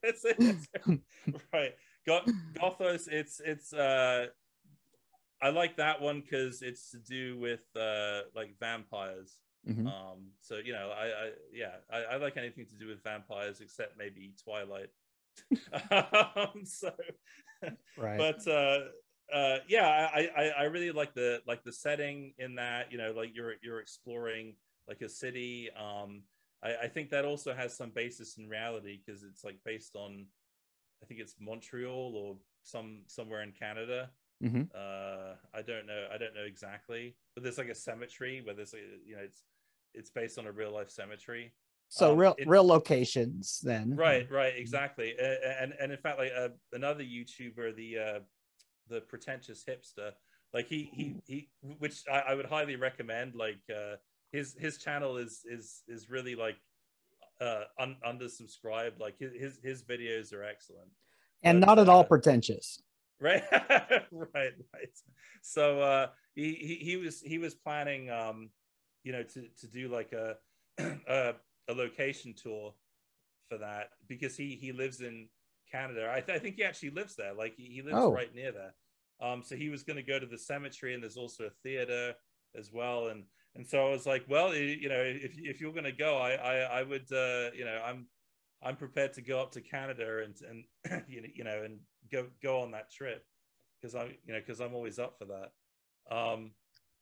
Speaker 2: it's, it's, right. Gothos. It's it's. uh I like that one because it's to do with uh like vampires. Mm-hmm. Um. So you know, I, I yeah, I, I like anything to do with vampires except maybe Twilight. um, so, right. But uh, uh, yeah, I, I I really like the like the setting in that. You know, like you're you're exploring like a city. Um I, I think that also has some basis in reality because it's like based on, I think it's Montreal or some somewhere in Canada. Mm-hmm. Uh, I don't know. I don't know exactly, but there's like a cemetery where there's a, you know it's it's based on a real life cemetery.
Speaker 1: So um, real it, real locations then.
Speaker 2: Right, right, exactly. Uh, and and in fact, like uh, another YouTuber, the uh, the pretentious hipster, like he he he, which I, I would highly recommend. Like uh, his his channel is is is really like uh un, undersubscribed. Like his his videos are excellent.
Speaker 1: And but, not at uh, all pretentious.
Speaker 2: Right. Right right. So uh he, he he was he was planning um you know to to do like a a, a location tour for that because he he lives in canada. I, th- I think he actually lives there. Like he, he lives oh. right near there. Um so he was going to go to the cemetery and there's also a theater as well. And and so I was like, well, you know, if if you're going to go, I I, I would, uh, you know, I'm I'm prepared to go up to Canada and and you know and go go on that trip. because I you know because I'm always up for that. Um,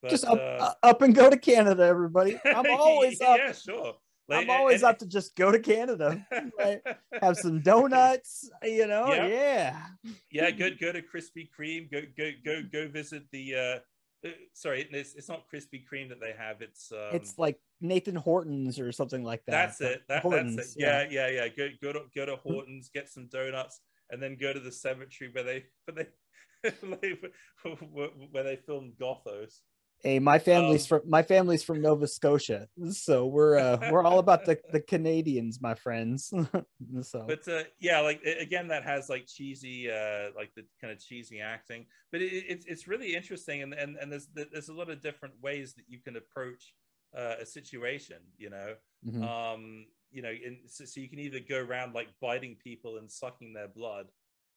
Speaker 1: but, just up, uh, up and go to Canada, everybody. I'm always up.
Speaker 2: Yeah, sure.
Speaker 1: Like, I'm always and, up to just go to Canada, like, have some donuts, you know. Yeah, yeah.
Speaker 2: yeah go go to Krispy Kreme. Go go go go visit the. uh uh, sorry, it's, it's not Krispy Kreme that they have. It's um,
Speaker 1: it's like Nathan Hortons or something like that.
Speaker 2: That's it. That, Hortons, that's it. Yeah, yeah, yeah, yeah. Go go to go to Hortons, get some donuts, and then go to the cemetery where they where they where they filmed Gothos.
Speaker 1: Hey, my family's um, from my family's from Nova Scotia, so we're uh, we're all about the the Canadians, my friends. so,
Speaker 2: but uh, yeah, like again, that has like cheesy, uh, like the kind of cheesy acting, but it, it's it's really interesting, and and and there's there's a lot of different ways that you can approach uh, a situation, you know. Mm-hmm. Um, you know, and so, so you can either go around like biting people and sucking their blood,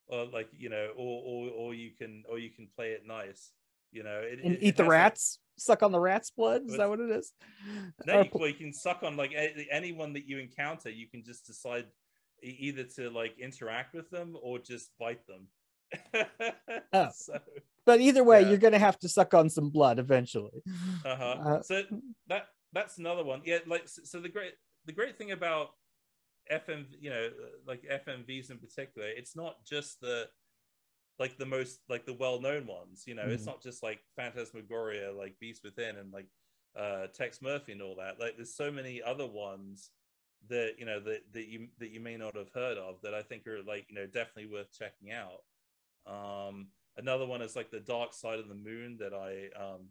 Speaker 2: or like you know, or or or you can or you can play it nice you know, it,
Speaker 1: and
Speaker 2: it,
Speaker 1: eat the rats, suck on the rat's blood. Is that what it is?
Speaker 2: No, you, well, you can suck on like anyone that you encounter. You can just decide either to like interact with them or just bite them.
Speaker 1: oh. so, but either way, yeah. you're gonna have to suck on some blood eventually.
Speaker 2: Uh-huh. Uh, so that that's another one. Yeah, like so the great the great thing about FM, you know, like FMVs in particular, it's not just the like the most like the well-known ones you know mm. it's not just like phantasmagoria like beast within and like uh tex murphy and all that. Like there's so many other ones that you know that, that you that you may not have heard of that i think are like you know definitely worth checking out. Um another one is like the dark side of the moon that i um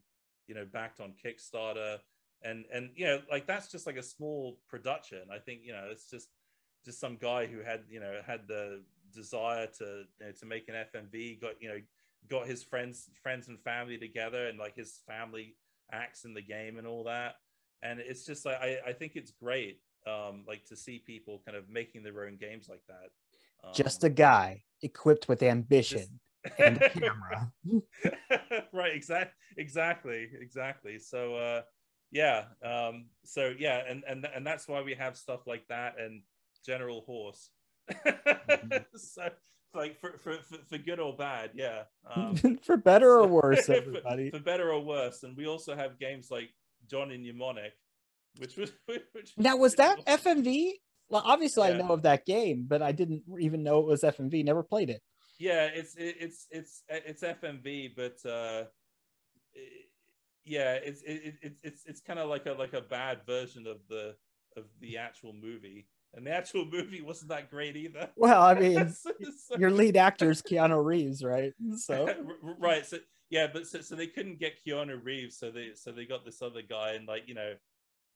Speaker 2: you know backed on kickstarter. And and you know like that's just like a small production. I think you know it's just just some guy who had you know had the desire to you know, to make an FMV. Got you know got his friends friends and family together, and like his family acts in the game and all that. And it's just like I, I think it's great, um, like to see people kind of making their own games like that.
Speaker 1: Um, just a guy equipped with ambition just... and camera.
Speaker 2: right. Exactly. Exactly. Exactly. So. uh yeah um so yeah and and and that's why we have stuff like that and general horse. so like for, for, for, for, good or bad, yeah. Um,
Speaker 1: for better or worse, everybody.
Speaker 2: for, for, better or worse, and we also have games like Johnny Mnemonic, which was which
Speaker 1: now was that FMV? Well, obviously yeah. I know of that game, but I didn't even know it was FMV. Never played it.
Speaker 2: Yeah, it's it, it's it's it's FMV, but uh, it, yeah, it's it, it, it's it's kind of like a like a bad version of the of the actual movie and the actual movie wasn't that great either.
Speaker 1: Well, I mean, so, your lead actor is Keanu Reeves, right? So
Speaker 2: right, so yeah, but so, so they couldn't get Keanu Reeves, so they so they got this other guy, and like you know,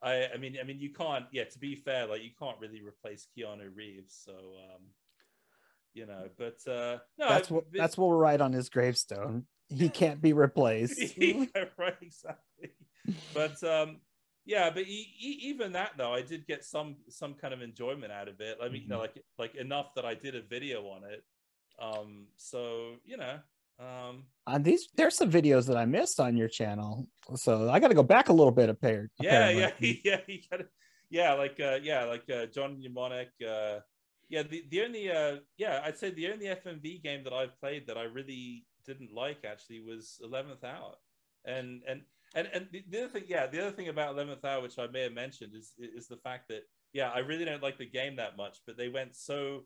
Speaker 2: I I mean I mean you can't yeah to be fair like you can't really replace Keanu Reeves, so um, you know, but uh, no,
Speaker 1: that's what that's what we'll write on his gravestone. He can't be replaced.
Speaker 2: yeah, right, exactly. But um, yeah but e- e- even that though i did get some some kind of enjoyment out of it i mean mm-hmm. you know mm-hmm. like like enough that i did a video on it um so you know um
Speaker 1: on these there's some videos that i missed on your channel so i got to go back a little bit of pair
Speaker 2: yeah yeah yeah you gotta, yeah like uh yeah like uh john mnemonic uh yeah the, the only uh yeah i'd say the only fmv game that i've played that i really didn't like actually was 11th hour and and and and the, the, other thing, yeah, the other thing about Eleventh Hour, which I may have mentioned, is is the fact that yeah, I really don't like the game that much, but they went so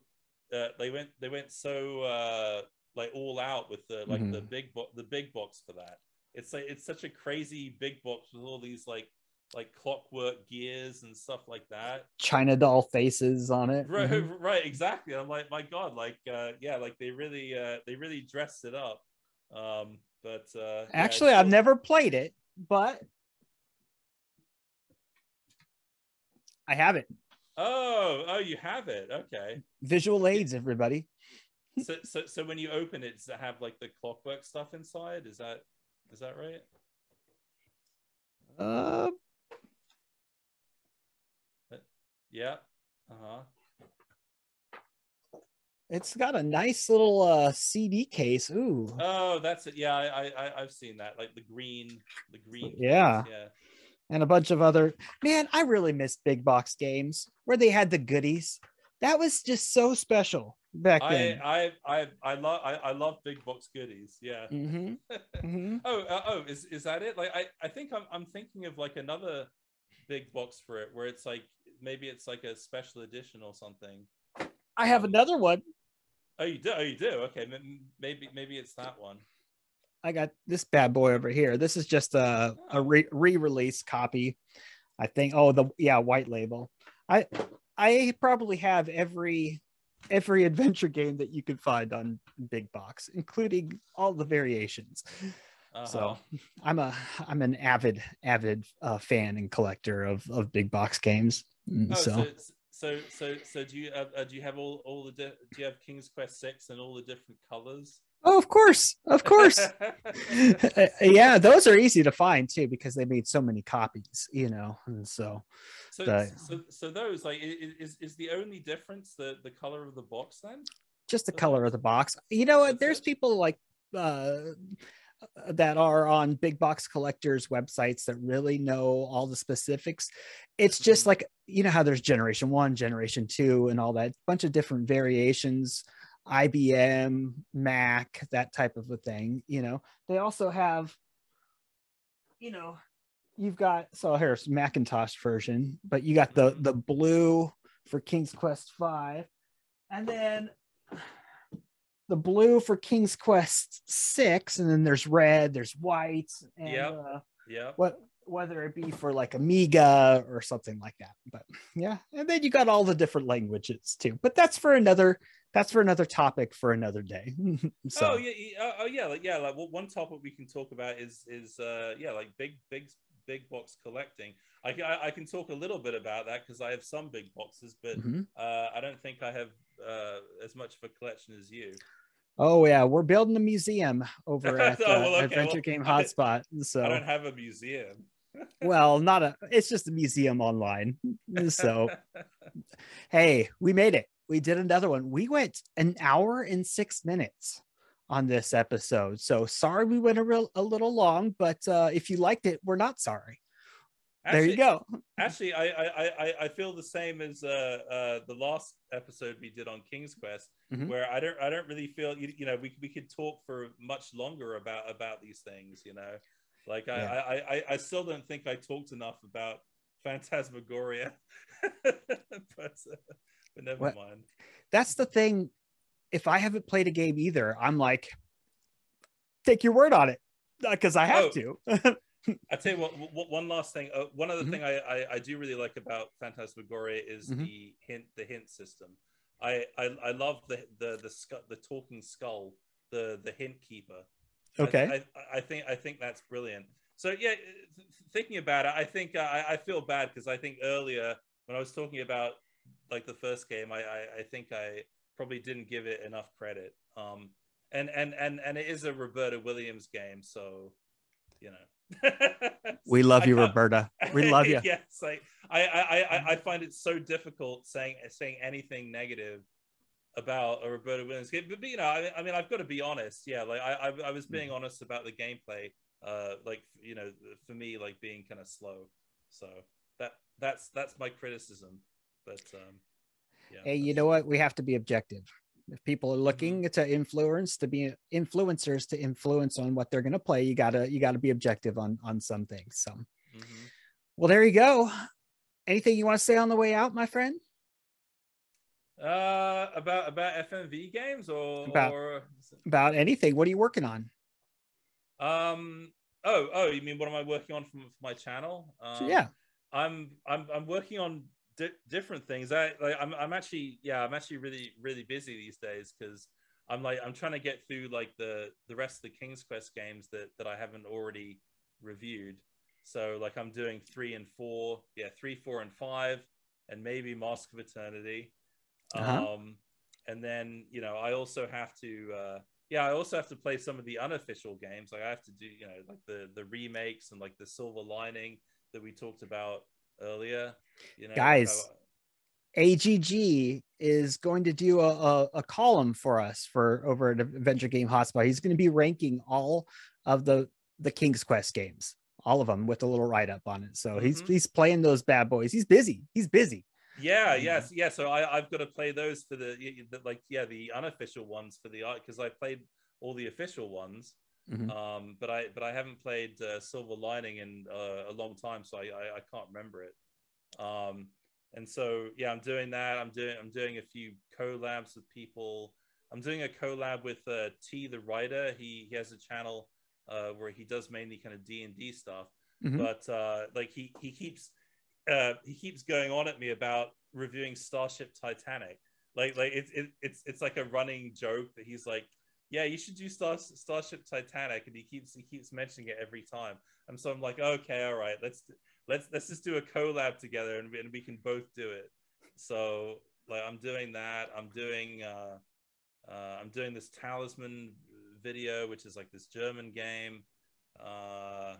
Speaker 2: uh, they went they went so uh, like all out with the like mm-hmm. the big bo- the big box for that. It's like it's such a crazy big box with all these like like clockwork gears and stuff like that.
Speaker 1: China doll faces on it.
Speaker 2: Right, mm-hmm. right, exactly. I'm like, my God, like, uh, yeah, like they really, uh, they really dressed it up. Um, but uh,
Speaker 1: actually, yeah, I've never played it but I have it.
Speaker 2: Oh, oh, you have it. Okay.
Speaker 1: Visual aids, everybody.
Speaker 2: so, so, so when you open it, does it have like the clockwork stuff inside? Is that, is that right?
Speaker 1: Uh.
Speaker 2: Yeah. Uh huh.
Speaker 1: It's got a nice little uh, CD case. Ooh.
Speaker 2: Oh, that's it. Yeah, I, I I've seen that. Like the green, the green.
Speaker 1: Yeah.
Speaker 2: Case. Yeah.
Speaker 1: And a bunch of other. Man, I really miss big box games where they had the goodies. that was just so special back then.
Speaker 2: I I I, I love I, I love big box goodies. Yeah.
Speaker 1: Mm-hmm. Mm-hmm.
Speaker 2: oh uh, oh is is that it? Like I I think I'm I'm thinking of like another big box for it where it's like maybe it's like a special edition or something.
Speaker 1: I have another one.
Speaker 2: Oh, you do. Oh, you do. Okay, maybe maybe it's that one.
Speaker 1: I got this bad boy over here. This is just a a oh. re release copy. I think. Oh, the yeah, white label. I I probably have every every adventure game that you could find on Big Box, including all the variations. Uh-huh. So I'm a I'm an avid avid uh, fan and collector of of Big Box games. Mm, oh, so.
Speaker 2: so so so so do you uh, uh, do you have all all the di- do you have King's Quest six and all the different colors?
Speaker 1: Oh, of course, of course. Uh, yeah, those are easy to find too because they made so many copies, you know, and so.
Speaker 2: So, the, so, so those like is is the only difference the the color of the box then?
Speaker 1: Just the color of the box. You know what? There's people like uh that are on big box collectors websites that really know all the specifics it's just mm-hmm. like you know how there's generation one generation two and all that bunch of different variations ibm mac that type of a thing you know they also have you know you've got so here's macintosh version but you got the mm-hmm. the blue for king's quest 5 and then the blue for King's Quest six, and then there's red, there's white, and
Speaker 2: yeah, uh, yeah.
Speaker 1: What whether it be for like Amiga or something like that. But yeah, and then you got all the different languages too. But that's for another that's for another topic for another day.
Speaker 2: so. Oh yeah, oh, oh yeah, like yeah, like well, one topic we can talk about is is uh yeah, like big big big box collecting. I, I, I can talk a little bit about that because I have some big boxes, but mm-hmm. uh, I don't think I have uh, as much of a collection as you.
Speaker 1: Oh yeah, we're building a museum over at uh, oh, well, okay. Adventure well, Game Hotspot. So
Speaker 2: I don't have a museum.
Speaker 1: well, not a. It's just a museum online. So, hey, we made it. We did another one. We went an hour and six minutes on this episode. So sorry we went a, real, a little long, but uh, if you liked it, we're not sorry. Actually, there you go.
Speaker 2: actually, I, I I I feel the same as uh, uh, the last episode we did on King's Quest, mm-hmm. where I don't I don't really feel you, you know we we could talk for much longer about about these things. You know, like I yeah. I, I I still don't think I talked enough about Phantasmagoria, but uh, but never what? mind.
Speaker 1: That's the thing. If I haven't played a game either, I'm like, take your word on it because I have oh. to.
Speaker 2: I tell you what. One last thing. Uh, one other mm-hmm. thing I, I, I do really like about Phantasmagoria is mm-hmm. the hint the hint system. I I, I love the the the sc- the talking skull, the the hint keeper.
Speaker 1: Okay.
Speaker 2: I, I, I think I think that's brilliant. So yeah, thinking about it, I think uh, I, I feel bad because I think earlier when I was talking about like the first game, I, I, I think I probably didn't give it enough credit. Um, and and and and it is a Roberta Williams game, so you know
Speaker 1: we love you, Roberta. We love you.
Speaker 2: yes, like I, I, I, I find it so difficult saying saying anything negative about a Roberta Williams game. But, you know, I, I, mean, I've got to be honest. Yeah, like I, I, was being mm. honest about the gameplay. Uh, like you know, for me, like being kind of slow. So that that's that's my criticism. But um,
Speaker 1: yeah. Hey, you know what? We have to be objective if people are mm-hmm. looking to influence to be influencers to influence on what they're going to play you gotta you gotta be objective on on some things so. Mm-hmm. well there you go. Anything you want to say on the way out my friend?
Speaker 2: Uh about about fmv games or
Speaker 1: about,
Speaker 2: or...
Speaker 1: about anything. What are you working on?
Speaker 2: Um oh oh you mean what am i working on from my channel?
Speaker 1: Um, so, yeah.
Speaker 2: I'm i'm i'm working on di- different things. I like I'm I'm actually yeah I'm actually really really busy these days because I'm like I'm trying to get through like the the rest of the King's Quest games that that I haven't already reviewed. So like I'm doing three and four, yeah, three, four, and five, and maybe Mask of Eternity. Uh-huh. Um, and then you know I also have to uh, yeah I also have to play some of the unofficial games. Like I have to do you know like the the remakes and like the Silver Lining that we talked about earlier.
Speaker 1: You know, Guys. AGG is going to do a, a, a, column for us for over at Adventure Game Hotspot. He's going to be ranking all of the the King's Quest games, all of them with a little write up on it. So mm-hmm. he's he's playing those bad boys. He's busy. He's busy.
Speaker 2: Yeah, yes, yeah. So I, I've got to play those for the, the like, yeah, the unofficial ones for the art because I played all the official ones, mm-hmm. um, but I but I haven't played uh, Silver Lining in uh, a long time, so I, I, I can't remember it. Um, and so yeah, I'm doing that. I'm doing I'm doing a few collabs with people. I'm doing a collab with uh, T the writer. He he has a channel uh, where he does mainly kind of D and D stuff, mm-hmm. but uh, like he he keeps uh, he keeps going on at me about reviewing Starship Titanic. Like like it's it, it's it's like a running joke that he's like, yeah, you should do Star, Starship Titanic, and he keeps he keeps mentioning it every time. And so I'm like, okay, all right, let's let's let's just do a collab together, and, and we can both do it. So like I'm doing that. I'm doing uh, uh, I'm doing this Talisman video, which is like this German game. Uh,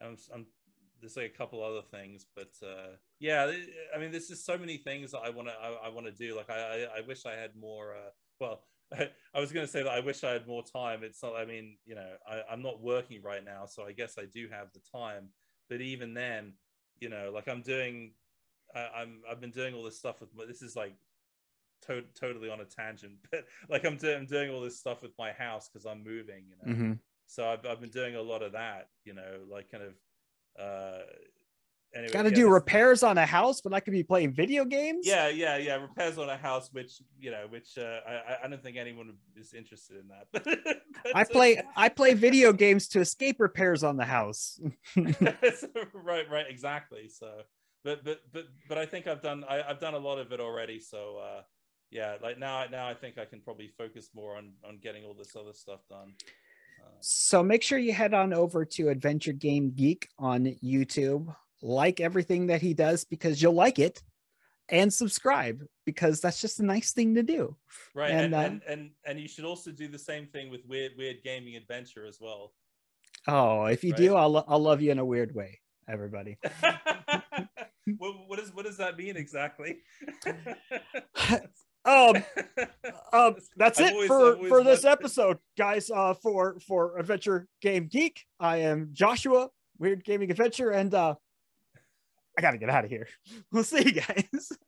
Speaker 2: I'm, I'm there's like a couple other things, but uh, yeah, I mean, there's just so many things that I want to I, I want to do. Like I, I, I wish I had more. Uh, well, I, I was going to say that I wish I had more time. It's not. I mean, you know, I, I'm not working right now, so I guess I do have the time. But even then, you know, like I'm doing, I, I'm I've been doing all this stuff with. This is like to- totally on a tangent, but like I'm doing I'm doing all this stuff with my house because I'm moving. You know, mm-hmm. so I've I've been doing a lot of that. You know, like kind of uh,
Speaker 1: anyway, got to yeah, do repairs on a house, but I could be playing video games.
Speaker 2: Yeah, yeah, yeah. Repairs on a house, which you know, which uh, I, I don't think anyone is interested in that.
Speaker 1: I play I play video games to escape repairs on the house.
Speaker 2: right, right, exactly. So, but but but but I think I've done I, have done a lot of it already. So. uh yeah like now now i think i can probably focus more on on getting all this other stuff done
Speaker 1: so make sure you head on over to Adventure Game Geek on YouTube. Like everything that he does because you'll like it, and subscribe because that's just a nice thing to do.
Speaker 2: Right, and and, uh, and, and, and you should also do the same thing with Weird Weird Gaming Adventure as well.
Speaker 1: Oh, if you right? do, I'll I'll love you in a weird way, everybody.
Speaker 2: what, what, is, what does that mean exactly?
Speaker 1: um, um, that's it always, for for this episode, guys. Uh, for for Adventure Game Geek, I am Joshua, Weird Gaming Adventure, and uh, I gotta get out of here. We'll see you guys.